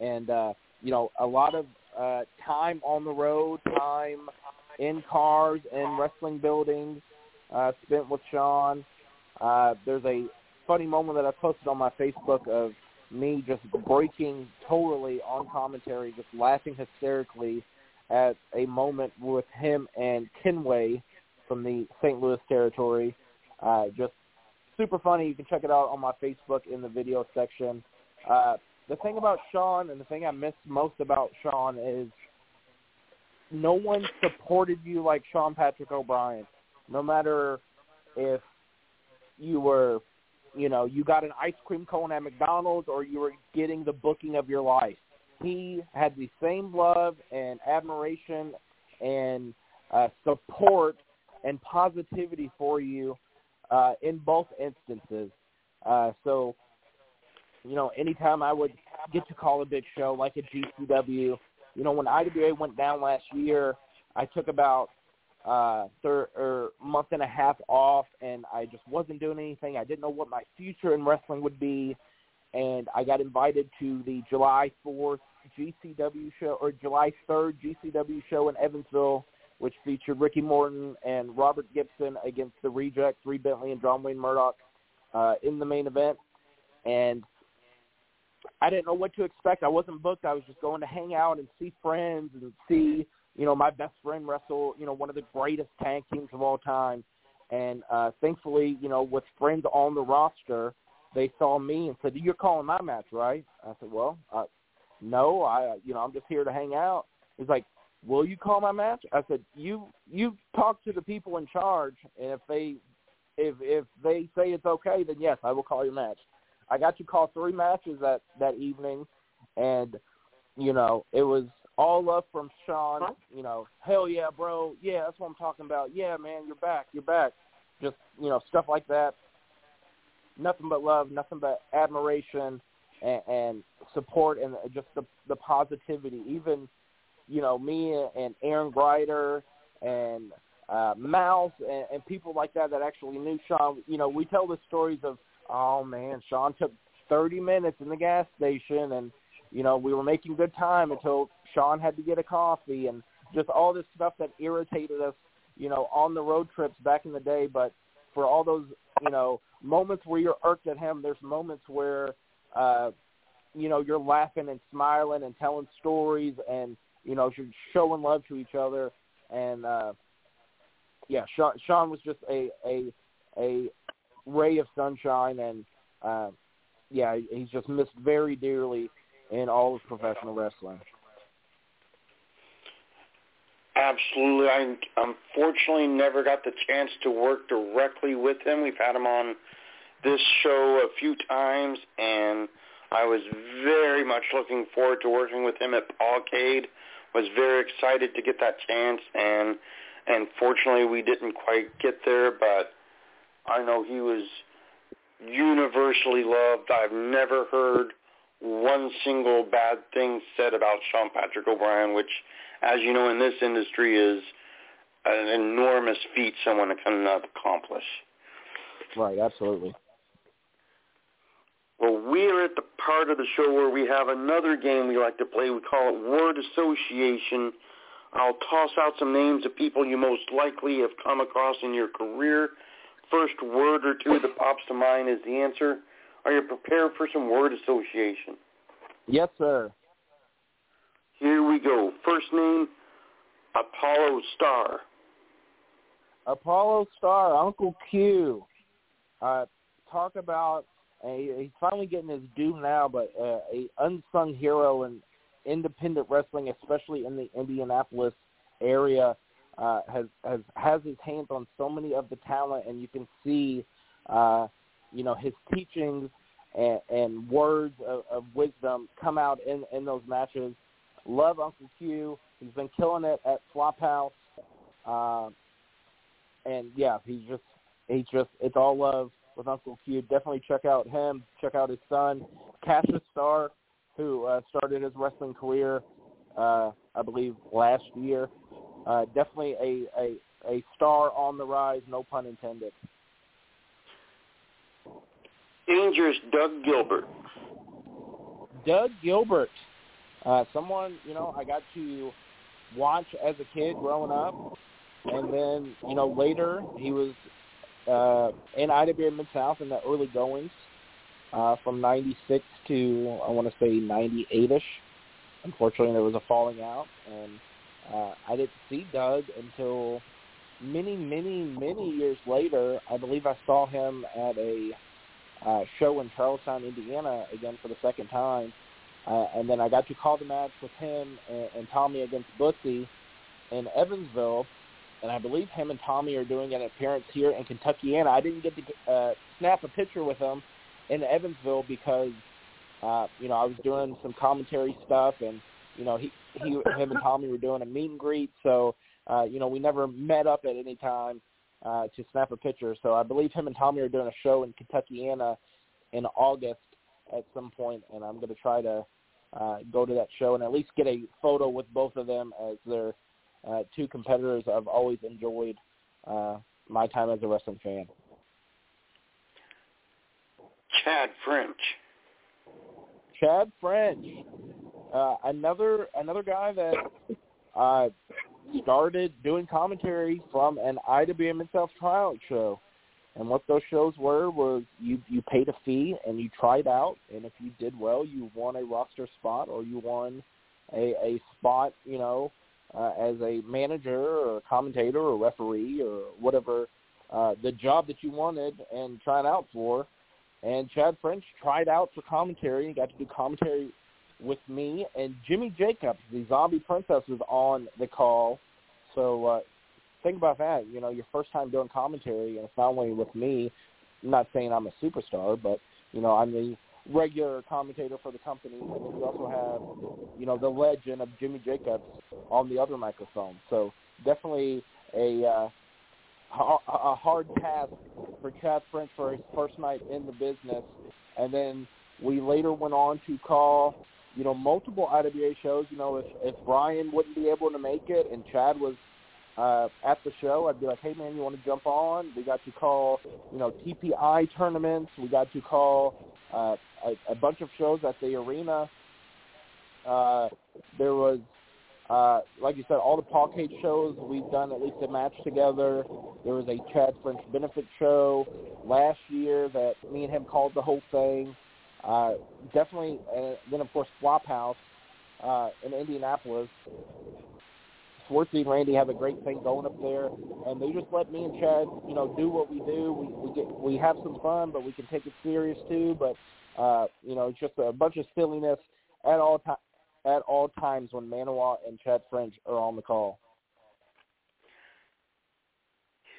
C: and uh, you know, a lot of uh, time on the road, time in cars and wrestling buildings uh, spent with Sean. Uh, there's a funny moment that I posted on my Facebook of me just breaking totally on commentary, just laughing hysterically at a moment with him and Kenway from the St. Louis territory. Uh, just super funny. You can check it out on my Facebook in the video section. Uh, the thing about Sean and the thing I miss most about Sean is no one supported you like Sean Patrick O'Brien. No matter if you were, you know, you got an ice cream cone at McDonald's or you were getting the booking of your life. He had the same love and admiration and uh, support and positivity for you uh, in both instances. Uh, so, you know, anytime I would get to call a big show like a GCW, you know, when IWA went down last year, I took about uh third or month and a half off and I just wasn't doing anything. I didn't know what my future in wrestling would be and I got invited to the July 4th GCW show or July 3rd GCW show in Evansville which featured Ricky Morton and Robert Gibson against the Rejects, Reed Bentley and John Wayne Murdoch uh, in the main event. And I didn't know what to expect. I wasn't booked. I was just going to hang out and see friends and see, you know, my best friend wrestle, you know, one of the greatest tag teams of all time. And uh, thankfully, you know, with friends on the roster, they saw me and said, "You're calling my match, right?" I said, "Well, uh, no, I, you know, I'm just here to hang out." He's like, "Will you call my match?" I said, "You, you talk to the people in charge, and if they, if if they say it's okay, then yes, I will call your match." I got to call three matches that that evening, and you know it was all love from Sean. You know, hell yeah, bro. Yeah, that's what I'm talking about. Yeah, man, you're back. You're back. Just you know stuff like that. Nothing but love. Nothing but admiration and, and support and just the the positivity. Even you know me and Aaron Grider and uh, Mouse and, and people like that that actually knew Sean. You know, we tell the stories of oh man, Sean took 30 minutes in the gas station, and you know we were making good time until Sean had to get a coffee, and just all this stuff that irritated us, you know, on the road trips back in the day. But for all those, you know, moments where you're irked at him, there's moments where, uh, you know, you're laughing and smiling and telling stories, and you know, showing love to each other, and uh, yeah, Sean, Sean was just a a a ray of sunshine, and uh, yeah, he's just missed very dearly in all of professional wrestling.
B: Absolutely. I unfortunately never got the chance to work directly with him. We've had him on this show a few times, and I was very much looking forward to working with him at Pawcade. Was very excited to get that chance, and and fortunately we didn't quite get there. But I know he was universally loved. I've never heard one single bad thing said about Sean Patrick O'Brien, which, as you know, in this industry is an enormous feat someone cannot accomplish.
C: Right, absolutely.
B: Well, we are at the part of the show where we have another game we like to play. We call it Word Association. I'll toss out some names of people you most likely have come across in your career first word or two that pops to mind is the answer. Are you prepared for some word association?
C: Yes, sir.
B: Here we go. First name, Apollo Star.
C: Apollo Star, Uncle Q. Uh, talk about a, he's finally getting his due now, but uh, a unsung hero in independent wrestling, especially in the Indianapolis area uh, has has has his hands on so many of the talent, and you can see, uh, you know, his teachings and, and words of, of wisdom come out in in those matches. love Uncle Q. He's been killing it at Flophouse. Uh, and yeah, he's just he's just it's all love with Uncle Q. Definitely check out him. Check out his son, Cassius Star, who uh, started his wrestling career, uh, I believe, last year. Uh, definitely a, a a star on the rise, no pun intended.
B: Dangerous Doug Gilbert.
C: Doug Gilbert, uh, someone you know I got to watch as a kid growing up, and then you know later he was uh, in IWA Mid South in the early goings uh, from '96 to I want to say '98ish. Unfortunately, there was a falling out, and uh, I didn't see Doug until many, many, many years later. I believe I saw him at a uh, show in Charlestown, Indiana, again for the second time. Uh, and then I got to call the match with him and, and Tommy against Bussy in Evansville and I believe him and Tommy are doing an appearance here in Kentucky. And I didn't get to uh, snap a picture with him in Evansville because uh, you know I was doing some commentary stuff, and you know he he him and Tommy were doing a meet and greet, so uh, you know we never met up at any time uh, to snap a picture. So I believe him and Tommy are doing a show in Kentuckiana in August at some point, and I'm going to try to uh, go to that show and at least get a photo with both of them as they're uh, two competitors I've always enjoyed uh, my time as a wrestling fan.
B: Chad French.
C: Chad French, uh, another another guy that uh, started doing commentary from an IWM South tryout show. And what those shows were was you you paid a fee and you tried out, and if you did well, you won a roster spot or you won a a spot, you know, uh, as a manager or a commentator or referee or whatever uh, the job that you wanted and tried out for. And Chad French tried out for commentary and got to do commentary with me and Jimmy Jacobs, the Zombie Princess, was on the call. So uh, think about that. You know, your first time doing commentary, and it's not only with me. I'm not saying I'm a superstar, but you know, I'm the regular commentator for the company, and you also have, you know, the legend of Jimmy Jacobs on the other microphone. So definitely a uh, a hard task for Chad French for his first night in the business, and then we later went on to call, you know, multiple IWA shows. You know, if if Brian wouldn't be able to make it and Chad was uh, at the show, I'd be like, hey man, you want to jump on? We got to call, you know, TPI tournaments. We got to call uh, a, a bunch of shows at the arena. Uh, there was, uh, like you said, all the Pawcade shows. We've done at least a match together. There was a Chad French benefit show last year that me and him called the whole thing. Uh, definitely, uh, then of course Flophouse uh, in Indianapolis. Swartzy and Randy have a great thing going up there, and they just let me and Chad, you know, do what we do. We we get we have some fun, but we can take it serious too. But uh, you know, it's just a bunch of silliness at all time at all times when Maniwa and Chad French are on the call.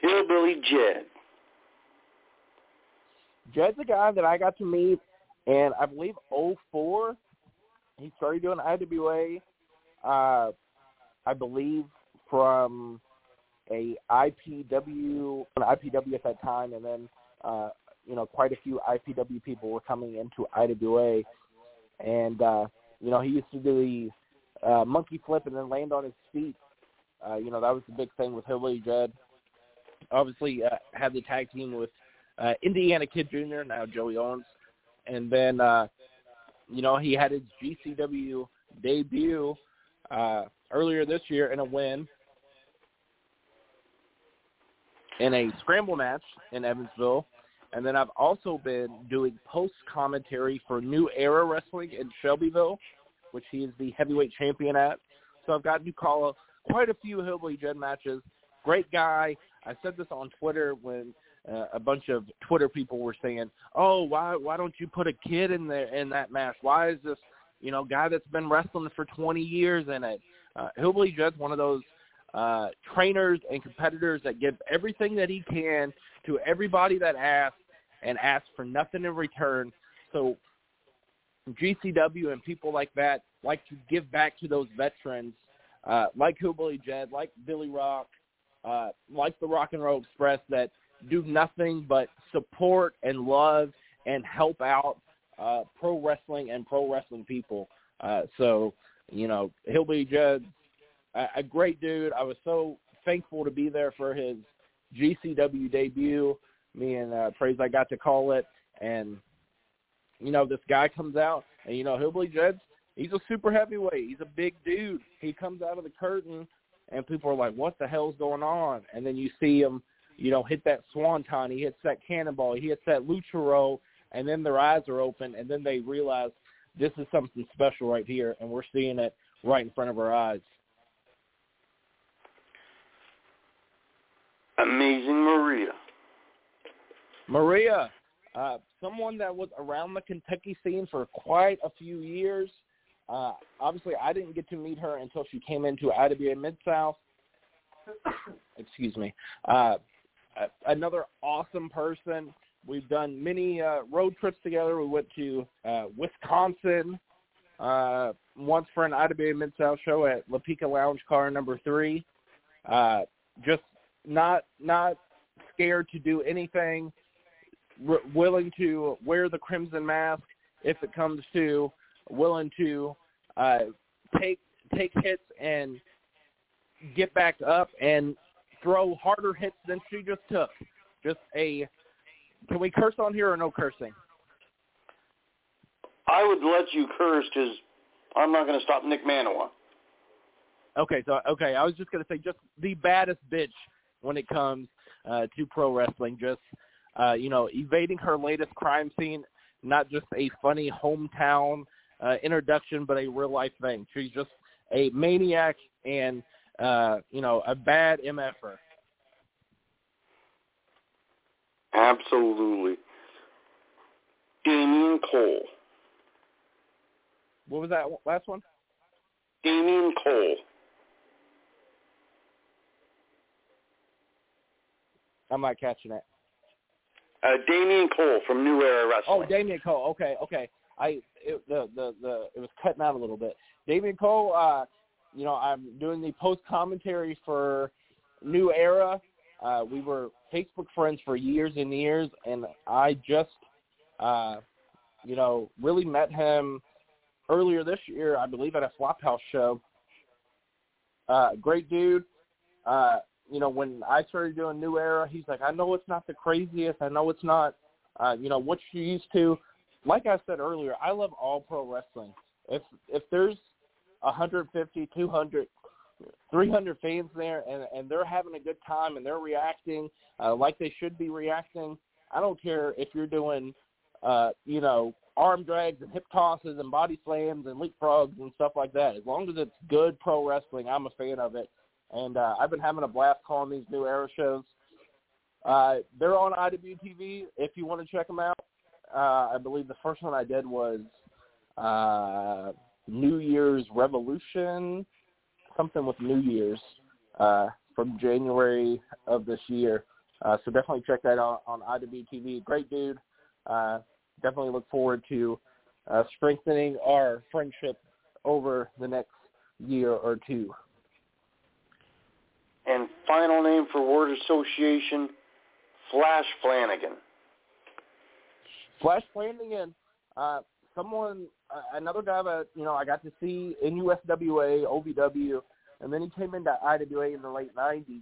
B: Hillbilly Jed.
C: Jed's a guy that I got to meet, and I believe 04, he started doing IWA. Uh, I believe, from a IPW, an IPW at that time, and then uh, you know quite a few IPW people were coming into IWA, and uh, you know he used to do the uh, monkey flip and then land on his feet. Uh, you know that was the big thing with Hillbilly Jed. Obviously, uh, had the tag team with uh, Indiana Kid Jr. Now Joey Owens, and then uh, you know he had his GCW debut uh, earlier this year in a win in a scramble match in Evansville. And then I've also been doing post commentary for New Era Wrestling in Shelbyville, which he is the heavyweight champion at. So I've got to call quite a few Hillbilly Jed matches. Great guy. I said this on Twitter when uh, a bunch of Twitter people were saying, "Oh, why why don't you put a kid in there in that match? Why is this you know guy that's been wrestling for 20 years in it?" Uh, Hillbilly Jed's one of those uh, trainers and competitors that give everything that he can to everybody that asks and asks for nothing in return. So GCW and people like that like to give back to those veterans, uh, like Hillbilly Jed, like Billy Rock, uh, like the Rock and Roll Express that do nothing but support and love and help out uh, pro wrestling and pro wrestling people. Uh, so, you know, Hillbilly Jed, a, a great dude. I was so thankful to be there for his GCW debut. Me and uh, Praise I got to call it, and you know this guy comes out, and you know Hillbilly Jed's he's a super heavyweight. He's a big dude. He comes out of the curtain, and people are like, "What the hell's going on?" And then you see him, you know, hit that swanton. He hits that cannonball. He hits that lucha roll, and then their eyes are open, and then they realize this is something special right here, and we're seeing it right in front of our eyes.
B: Amazing Maria.
C: Maria, uh, someone that was around the Kentucky scene for quite a few years. Uh, obviously, I didn't get to meet her until she came into IWA Mid South. Excuse me. Uh, another awesome person. We've done many uh, road trips together. We went to uh, Wisconsin uh, once for an IWA Mid South show at Lapika Lounge Car Number Three. Uh, just not not scared to do anything. R- willing to wear the crimson mask if it comes to willing to uh, take take hits and get back up and throw harder hits than she just took. Just a can we curse on here or no cursing?
B: I would let you curse because I'm not going to stop Nick Maniwa.
C: Okay, so okay, I was just going to say just the baddest bitch when it comes uh, to pro wrestling. Just uh, you know, evading her latest crime scene, not just a funny hometown uh, introduction, but a real life thing. She's just a maniac and uh, you know a bad mf'er.
B: Absolutely. Damian Cole.
C: What was that last one?
B: Damian Cole.
C: I'm not catching it.
B: Uh, Damian Cole from New Era Wrestling.
C: Oh, Damian Cole. Okay, okay. I it, the the the it was cutting out a little bit. Damian Cole. Uh, you know, I'm doing the post commentary for New Era. Uh, we were Facebook friends for years and years, and I just, uh, you know, really met him earlier this year, I believe, at a Flophouse show. Uh, great dude. Uh, you know, when I started doing New Era, he's like, I know it's not the craziest. I know it's not, uh, you know, what you're used to. Like I said earlier, I love all pro wrestling. If if there's 150, 200, 300 fans there, and and they're having a good time and they're reacting uh, like they should be reacting, I don't care if you're doing, uh, you know, arm drags and hip tosses and body slams and leapfrogs and stuff like that. As long as it's good pro wrestling, I'm a fan of it and uh, I've been having a blast calling these new era shows. Uh, they're on IWTV if you want to check them out. Uh, I believe the first one I did was uh, New Year's Revolution, something with New Year's uh, from January of this year. Uh, so definitely check that out on IWTV. Great dude. Uh, definitely look forward to uh, strengthening our friendship over the next year or two.
B: And final name for word association, Flash Flanagan.
C: Flash Flanagan, uh, someone, another guy that you know I got to see in USWA, OVW, and then he came into IWA in the late '90s.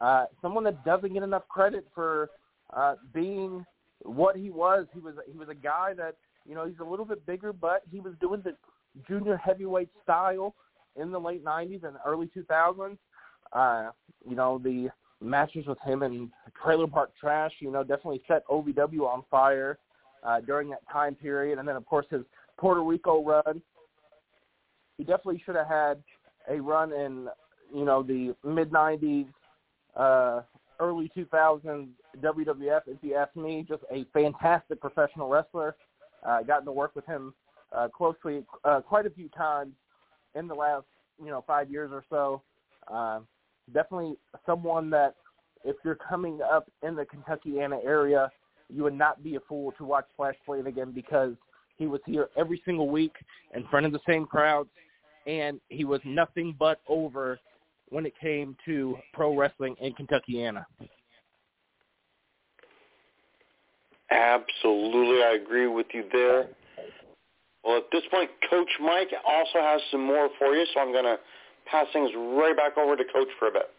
C: Uh, someone that doesn't get enough credit for uh, being what he was. He was he was a guy that you know he's a little bit bigger, but he was doing the junior heavyweight style in the late '90s and early 2000s. Uh, you know, the matches with him and Trailer Park Trash, you know, definitely set OVW on fire uh, during that time period. And then, of course, his Puerto Rico run. He definitely should have had a run in, you know, the mid 90s, uh, early 2000s WWF, if you ask me. Just a fantastic professional wrestler. Uh, gotten to work with him uh, closely uh, quite a few times in the last, you know, five years or so. Uh, definitely someone that if you're coming up in the Kentuckiana area, you would not be a fool to watch Flash Flanagan because He was here every single week in front of the same crowds, and he was nothing but over when it came to pro wrestling in Kentuckiana.
B: Absolutely, I agree with you there. Well, at this point, Coach Mike also has some more for you, so I'm going to pass things right back over to Coach for a bit.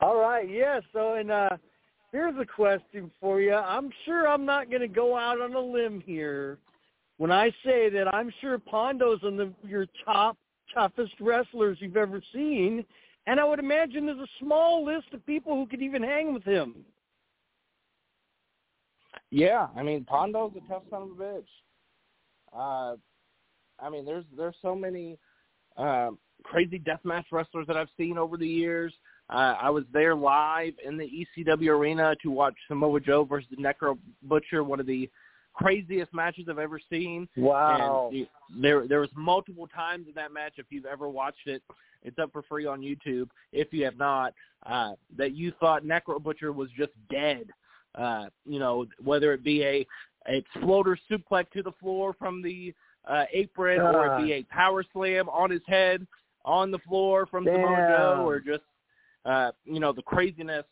A: All right, yeah. So, and uh, here's a question for you. I'm sure I'm not going to go out on a limb here when I say that I'm sure Pondo's on the your top toughest wrestlers you've ever seen, and I would imagine there's a small list of people who could even hang with him.
C: Yeah, I mean Pondo's a tough son of a bitch. Uh, I mean, there's there's so many uh, crazy deathmatch wrestlers that I've seen over the years. Uh, I was there live in the ECW arena to watch Samoa Joe versus the Necro Butcher, one of the craziest matches I've ever seen.
A: Wow.
C: And there there was multiple times in that match. If you've ever watched it, it's up for free on YouTube. If you have not, uh, that you thought Necro Butcher was just dead. Uh, you know, whether it be a, a exploder suplex to the floor from the uh, apron, uh. or it be a power slam on his head on the floor from
A: Damn.
C: Samoa Joe, or just uh, you know the craziness.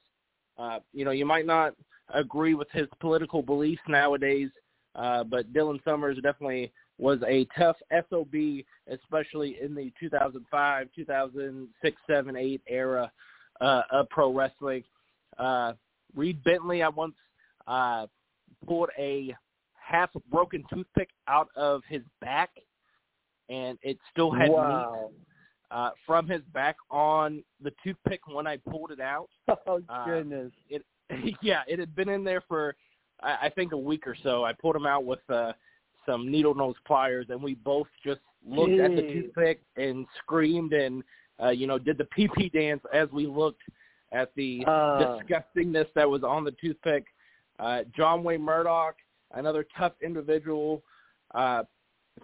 C: Uh, you know, you might not agree with his political beliefs nowadays, uh, but Dylan Summers definitely was a tough SOB, especially in the 2005, 2006, 7, 8 era uh, of pro wrestling. Uh, Reed Bentley, I once uh, pulled a half broken toothpick out of his back, and it still had
A: wow.
C: meat uh, from his back on the toothpick when I pulled it out.
A: Oh goodness!
C: Uh, it yeah, it had been in there for I, I think a week or so. I pulled him out with uh, some needle nose pliers, and we both just looked
A: Jeez.
C: at the toothpick and screamed and uh, you know did the pee pee dance as we looked at the
A: uh,
C: disgustingness that was on the toothpick. Uh, John Wayne Murdoch, another tough individual, uh,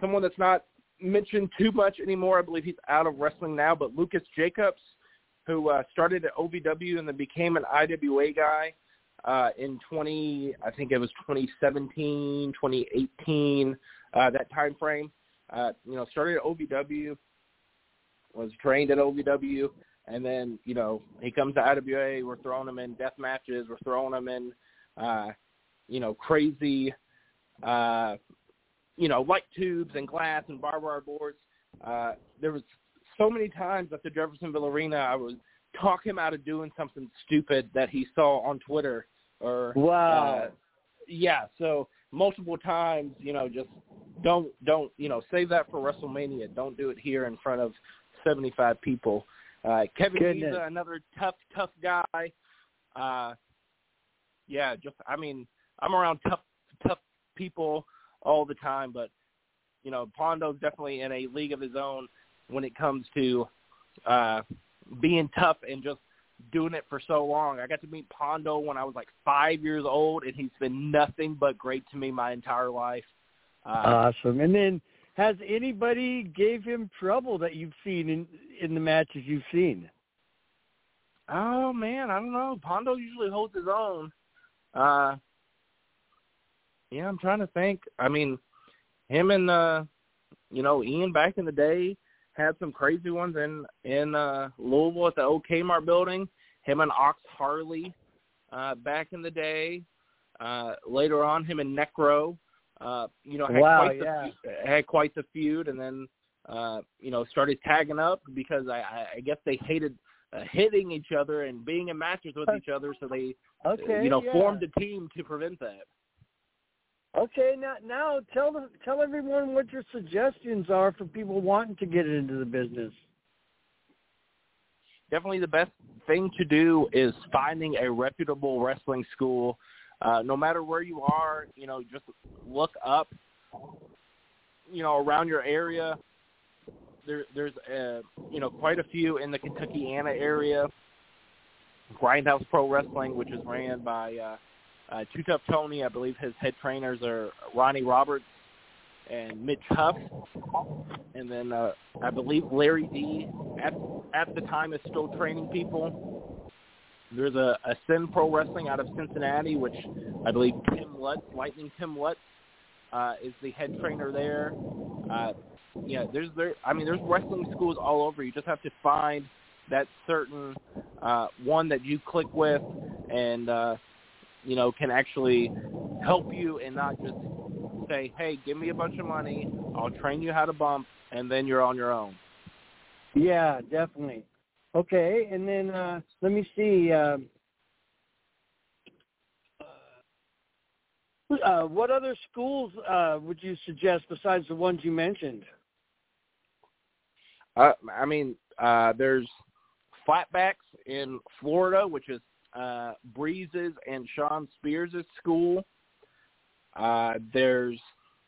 C: someone that's not mentioned too much anymore. I believe he's out of wrestling now, but Lucas Jacobs, who uh, started at OVW and then became an IWA guy uh, in 20, I think it was 2017, 2018, uh, that time frame. Uh, you know, started at OVW, was trained at OVW, and then you know he comes to IWA. We're throwing him in death matches. We're throwing him in, uh, you know, crazy, uh, you know, light tubes and glass and barbed wire boards. Uh, there was so many times at the Jeffersonville Arena I would talk him out of doing something stupid that he saw on Twitter or
A: wow.
C: Uh, yeah, so multiple times, you know, just don't don't you know save that for WrestleMania. Don't do it here in front of 75 people. Uh, Kevin
A: Goodness.
C: Giza, another tough tough guy. Uh, yeah, just I mean I'm around tough tough people all the time, but you know Pondo's definitely in a league of his own when it comes to uh, being tough and just doing it for so long. I got to meet Pondo when I was like five years old, and he's been nothing but great to me my entire life. Uh,
A: awesome. And then, has anybody gave him trouble that you've seen in in the matches you've seen?
C: Oh man, I don't know. Pondo usually holds his own. Uh Yeah, I'm trying to think. I mean, him and uh you know, Ian back in the day had some crazy ones in in uh Louisville at the old Kmart building. Him and Ox Harley uh back in the day. Uh later on him and Necro uh you know had
A: Wow,
C: quite the
A: yeah.
C: feud, had quite the feud and then uh you know started tagging up because I I, I guess they hated uh, hitting each other and being in matches with each other so they uh,
A: Okay.
C: you know
A: yeah.
C: formed a team to prevent that.
A: Okay, now now tell the, tell everyone what your suggestions are for people wanting to get into the business.
C: definitely the best thing to do is finding a reputable wrestling school. Uh, no matter where you are, you know, just look up, you know, around your area. There, there's, uh, you know, quite a few in the Kentucky Kentuckiana area. Grindhouse Pro Wrestling, which is ran by uh, uh, Two Tough Tony. I believe his head trainers are Ronnie Roberts and Mitch Huff. And then uh, I believe Larry D at at the time is still training people. There's a, a Sin Pro Wrestling out of Cincinnati, which I believe Tim Lutz, Lightning Tim Lutz, uh, is the head trainer there. Uh, yeah, there's there. I mean, there's wrestling schools all over. You just have to find that certain uh, one that you click with, and uh, you know can actually help you, and not just say, "Hey, give me a bunch of money. I'll train you how to bump, and then you're on your own."
A: Yeah, definitely. Okay, and then uh, let me see. Uh, uh, what other schools uh, would you suggest besides the ones you mentioned?
C: Uh, I mean, uh, there's Flatbacks in Florida, which is uh, Breeze's and Shawn Spears' school. Uh, there's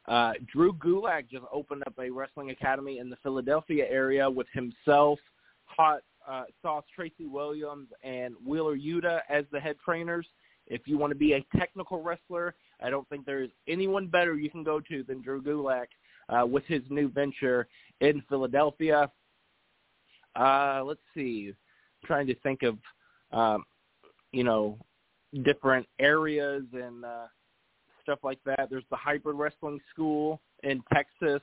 C: uh, Drew Gulak just opened up a wrestling academy in the Philadelphia area with himself, Hot uh, Sauce Tracy Williams, and Wheeler Yuta as the head trainers. If you want to be a technical wrestler, I don't think there is anyone better you can go to than Drew Gulak uh, with his new venture in Philadelphia. Uh, let's see trying to think of um, you know different areas and uh, stuff like that. There's the hybrid wrestling school in Texas.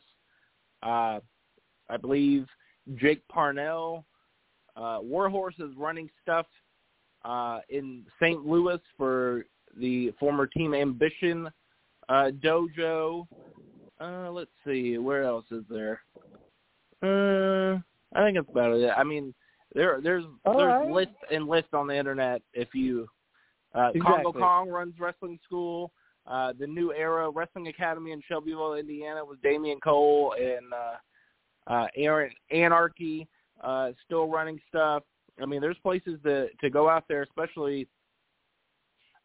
C: Uh, I believe Jake Parnell, uh, Warhorse is running stuff uh, in St. Louis for the former Team Ambition uh, dojo. Uh, let's see, where else is there? Uh, I think that's about it. I mean, there, there's
A: All
C: there's
A: right.
C: lists and lists on the internet. If you uh,
A: Exactly.
C: Kongo Kong runs wrestling school. Uh, the New Era Wrestling Academy in Shelbyville, Indiana, with Damian Cole and uh, uh, Aaron Anarchy uh, still running stuff. I mean, there's places to to go out there, especially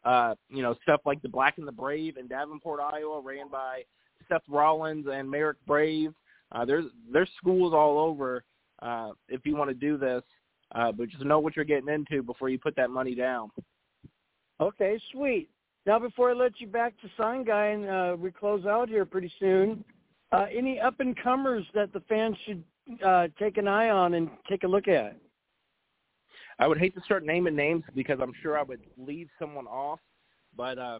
C: uh, you know stuff like the Black and the Brave in Davenport, Iowa, ran by Seth Rollins and Marek Brave. Uh, there's there's schools all over uh, if you want to do this, uh, but just know what you're getting into before you put that money down.
A: Okay, sweet. Now, before I let you back to Sign Guy and uh, we close out here pretty soon, uh, any up and comers that the fans should uh, take an eye on and take a look at?
C: I would hate to start naming names because I'm sure I would leave someone off, but uh,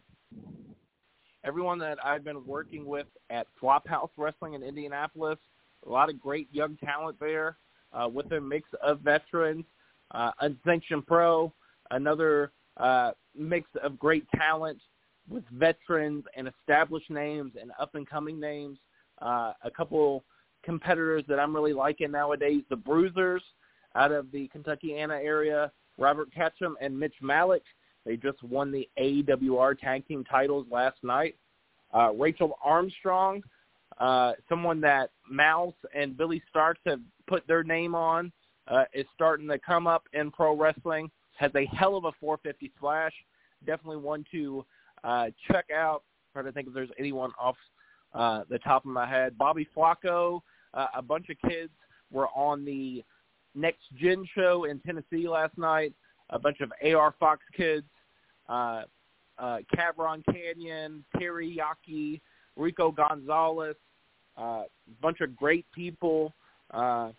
C: everyone that I've been working with at Flophouse Wrestling in Indianapolis, a lot of great young talent there uh, with a mix of veterans, uh, Unsanctioned Pro, another uh, mix of great talent with veterans and established names and up-and-coming names. Uh, a couple competitors that I'm really liking nowadays, the Bruisers out of the Kentuckiana area, Robert Ketchum and Mitch Malik. They just won the AWR tag team titles last night. Uh, Rachel Armstrong, uh, someone that Mouse and Billy Starks have put their name on, uh, is starting to come up in pro wrestling. Has a hell of a 450 splash. Definitely one to uh, check out. Trying to think if there's anyone off uh, the top of my head. Bobby Flacco, uh, a bunch of kids were on the Next Gen show in Tennessee last night. A bunch of AR Fox kids, uh, uh, Cavron Canyon, Terry Yaki, Rico Gonzalez, a uh, bunch of great people. Uh,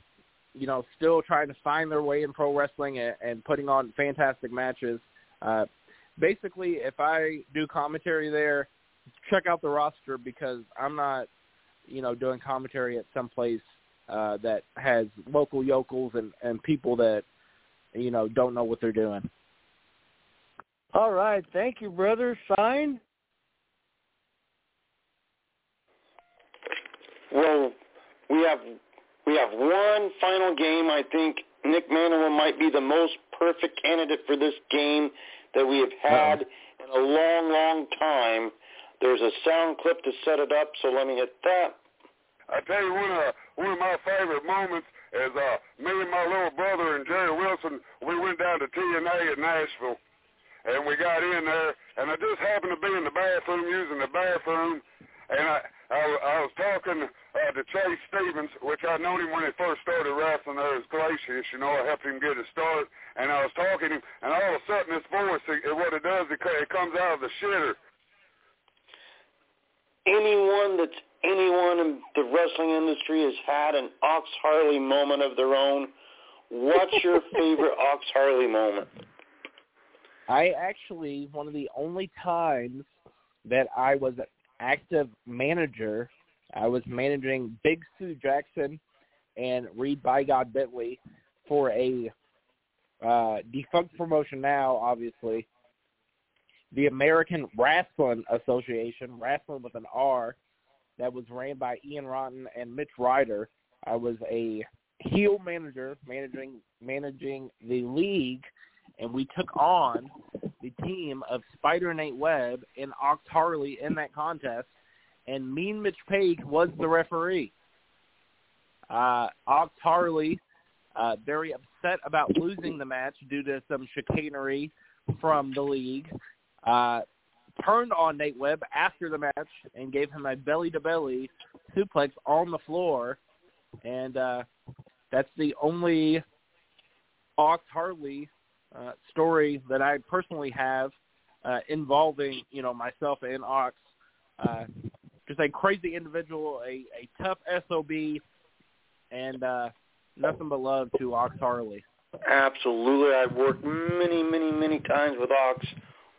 C: you know, still trying to find their way in pro wrestling and, and putting on fantastic matches. Uh, basically, if I do commentary there, check out the roster because I'm not, you know, doing commentary at some place uh, that has local yokels and, and people that, you know, don't know what they're doing.
A: All right, thank you, brother. Sign.
B: Well, we have we have one final game. I think Nick Maniwa might be the most perfect candidate for this game that we have had in a long, long time. There's a sound clip to set it up, so let me hit that.
D: I tell you, one of one of my favorite moments is uh, me and my little brother and Jerry Wilson. We went down to TNA at Nashville, and we got in there, and I just happened to be in the bathroom using the bathroom, and I I, I was talking uh, to Chase Stevens, which I known him when he first started wrestling there as Glacius. You know, I helped him get a start, and I was talking to him, and all of a sudden this voice, it, what it does, it, it comes out of the shitter.
B: Anyone that's anyone in the wrestling industry has had an Ox Harley moment of their own. What's your favorite Ox Harley moment?
C: I actually one of the only times that I was active manager. I was managing Big Sue Jackson and Reed By God Bentley for a uh, defunct promotion now, obviously. The American Wrestling Association, wrestling with an R, that was ran by Ian Rotten and Mitch Ryder. I was a heel manager managing managing the league and we took on the team of Spider Nate Webb and Ox Harley in that contest and Mean Mitch Page was the referee. Uh, Ox Harley uh, very upset about losing the match due to some chicanery from the league. Uh, turned on Nate Webb after the match and gave him a belly-to-belly suplex on the floor, and uh, that's the only Ox Harley uh, story that I personally have uh, involving you know myself and Ox. Uh, just a crazy individual, a, a tough sob, and uh, nothing but love to Ox Harley.
B: Absolutely, I've worked many, many, many times with Ox.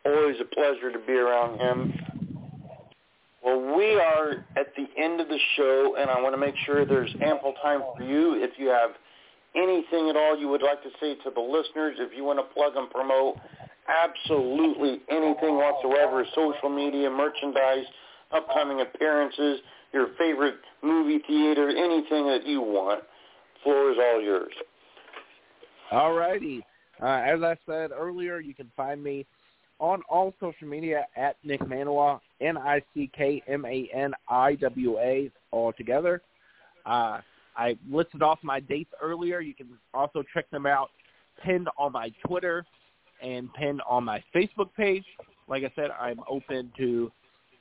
B: Always a pleasure to be around him. Well, we are at the end of the show, and I want to make sure there's ample time for you. If you have anything at all you would like to say to the listeners, if you want to plug and promote absolutely anything whatsoever, social media, merchandise, upcoming appearances, your favorite movie theater, anything that you want, floor is all yours.
C: All righty. Uh, as I said earlier, you can find me on all social media at Nick Maniwa, N-I-C-K-M-A-N-I-W-A, all together. Uh, I listed off my dates earlier. You can also check them out pinned on my Twitter and pinned on my Facebook page. Like I said, I'm open to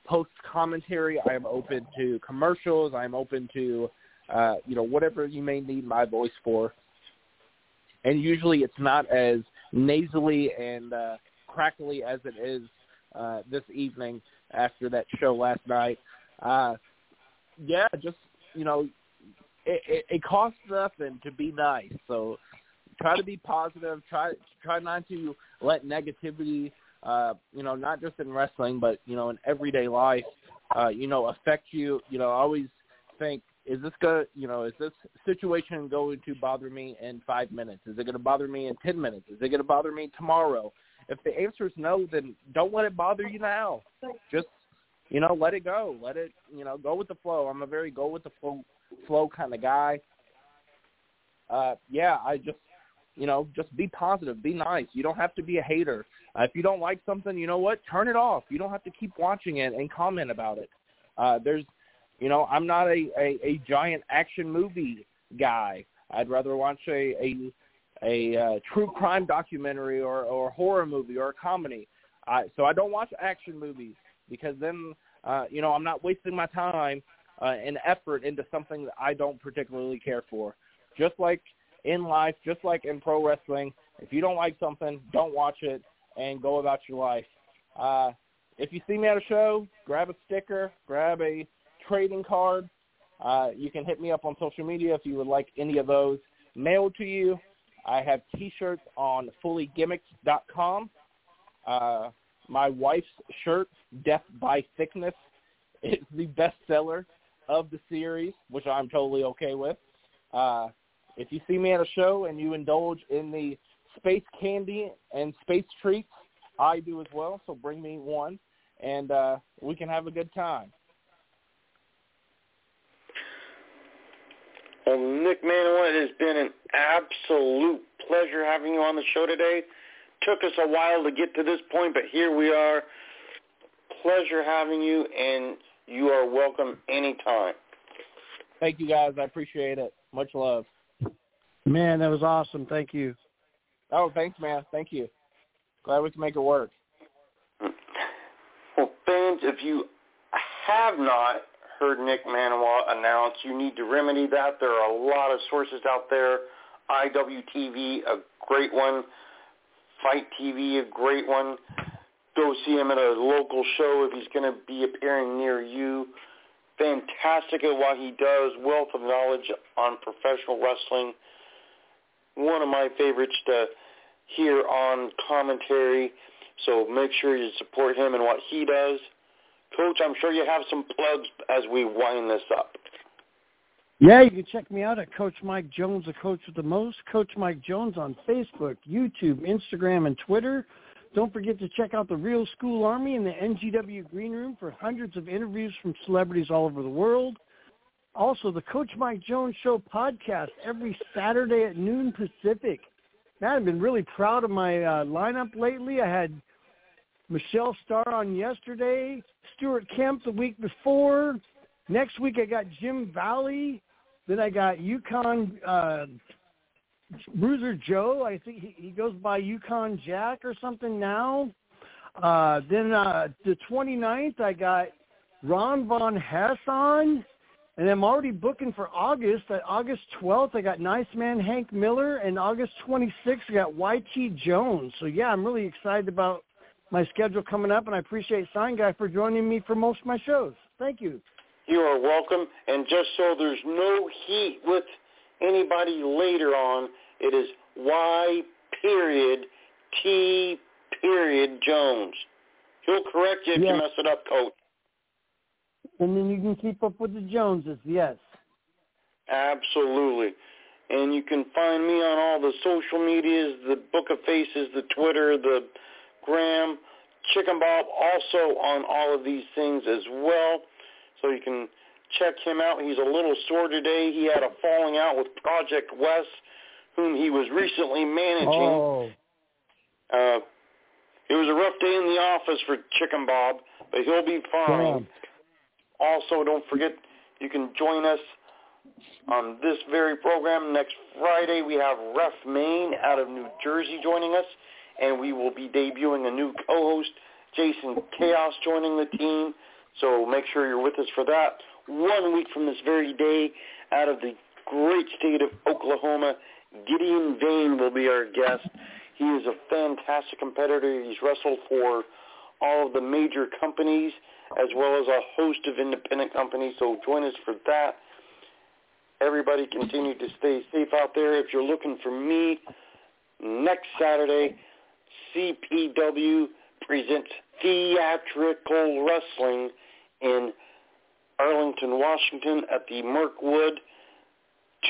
C: post commentary. I am open to commercials. I'm open to, uh, you know, whatever you may need my voice for. And usually it's not as nasally and uh, crackly as it is uh, this evening after that show last night. Uh, yeah, just you know, it, it, it costs nothing to be nice. So try to be positive. Try try not to let negativity, uh, you know, not just in wrestling, but you know, in everyday life, uh, you know, affect you. You know, always think, is this going you know, is this situation going to bother me in five minutes? Is it going to bother me in ten minutes? Is it going to bother me tomorrow? If the answer is no, then don't let it bother you now. Just you know, let it go. Let it, you know, go with the flow. I'm a very go with the flow flow kind of guy. Uh, yeah, I just, you know, just be positive, be nice. You don't have to be a hater. Uh, if you don't like something, you know what? Turn it off. You don't have to keep watching it and comment about it. Uh, there's, you know, I'm not a, a, a giant action movie guy. I'd rather watch a a, a uh, true crime documentary or or a horror movie or a comedy. Uh, so I don't watch action movies because then, uh, you know, I'm not wasting my time uh, effort into something that I don't particularly care for. Just like in life, just like in pro wrestling, if you don't like something, don't watch it and go about your life. Uh, if you see me at a show, grab a sticker, grab a trading card. Uh, you can hit me up on social media if you would like any of those mailed to you. I have T-shirts on fullygimmicked.com. Uh, my wife's shirt, Death by Thickness, is the bestseller of the series, which I'm totally okay with. Uh, if you see me at a show and you indulge in the space candy and space treats, I do as well. So bring me one, and uh, we can have a good time.
B: Well, Nick Maniwa, it has been an absolute pleasure having you on the show today. Took us a while to get to this point, but here we are. Pleasure having you, and you are welcome anytime.
C: Thank you, guys. I appreciate it. Much love.
A: Man, that was awesome. Thank you.
C: Oh, thanks, man. Thank you. Glad we can make it work.
B: Well, fans, if you have not heard Nick Maniwa announce, you need to remedy that. There are a lot of sources out there. IWTV, a great one. FITE TV, a great one go see him at a local show if he's going to be appearing near you. Fantastic at what he does, wealth of knowledge on professional wrestling. One of my favorites to hear on commentary. So make sure you support him and what he does Coach, I'm sure you have some plugs as we wind this up.
A: Yeah, you can check me out at Coach Mike Jones, the coach with the most. Coach Mike Jones on Facebook, YouTube, Instagram, and Twitter. Don't forget to check out the Real School Army in the NGW Green Room for hundreds of interviews from celebrities all over the world. Also, the Coach Mike Jones Show podcast every Saturday at noon Pacific. Man, I've been really proud of my uh, lineup lately. I had Michelle Starr on yesterday, Stuart Kemp the week before. Next week I got Jim Valley. Then I got Yukon uh, Bruiser Joe. I think he, he goes by Yukon Jack or something now. Uh, then uh, the 29th I got Ron Von Hess on. And I'm already booking for August. At August 12th, I got Nice Man Hank Miller, and August 26th, I got YT Jones. So yeah, I'm really excited about my schedule coming up, and I appreciate Sign Guy for joining me for most of my shows. Thank you.
B: You are welcome. And just so there's no heat with anybody later on, it is Y period T period Jones. He'll correct you if
A: yes.
B: you mess it up, Coach.
A: And then you can keep up with the Joneses, yes.
B: Absolutely. And you can find me on all the social medias, the Book of Faces, the Twitter, the Gram, Chicken Bob also on all of these things as well. So you can check him out. He's a little sore today. He had a falling out with Project West, whom he was recently managing.
A: Oh.
B: Uh, it was a rough day in the office for Chicken Bob, but he'll be fine.
A: Yeah.
B: Also, don't forget you can join us on this very program next Friday. We have Ref Maine out of New Jersey joining us and we will be debuting a new co-host, Jason Chaos, joining the team. So make sure you're with us for that. One week from this very day, out of the great state of Oklahoma, Gideon Vane will be our guest. He is a fantastic competitor. He's wrestled for all of the major companies as well as a host of independent companies. So join us for that. Everybody continue to stay safe out there. If you're looking for me next Saturday, CPW presents theatrical wrestling in Arlington, Washington at the Mirkwood.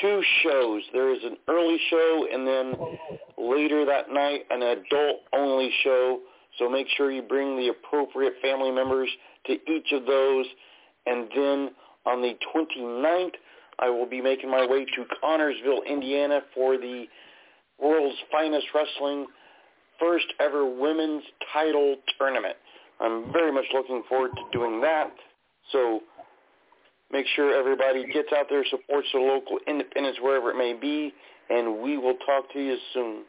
B: Two shows. There is an early show and then later that night an adult-only show. So make sure you bring the appropriate family members to each of those. And then on the 29th, I will be making my way to Connersville, Indiana for the world's finest wrestling first ever women's title tournament. I'm very much looking forward to doing that. So make sure everybody gets out there, supports the local independents wherever it may be, and we will talk to you soon.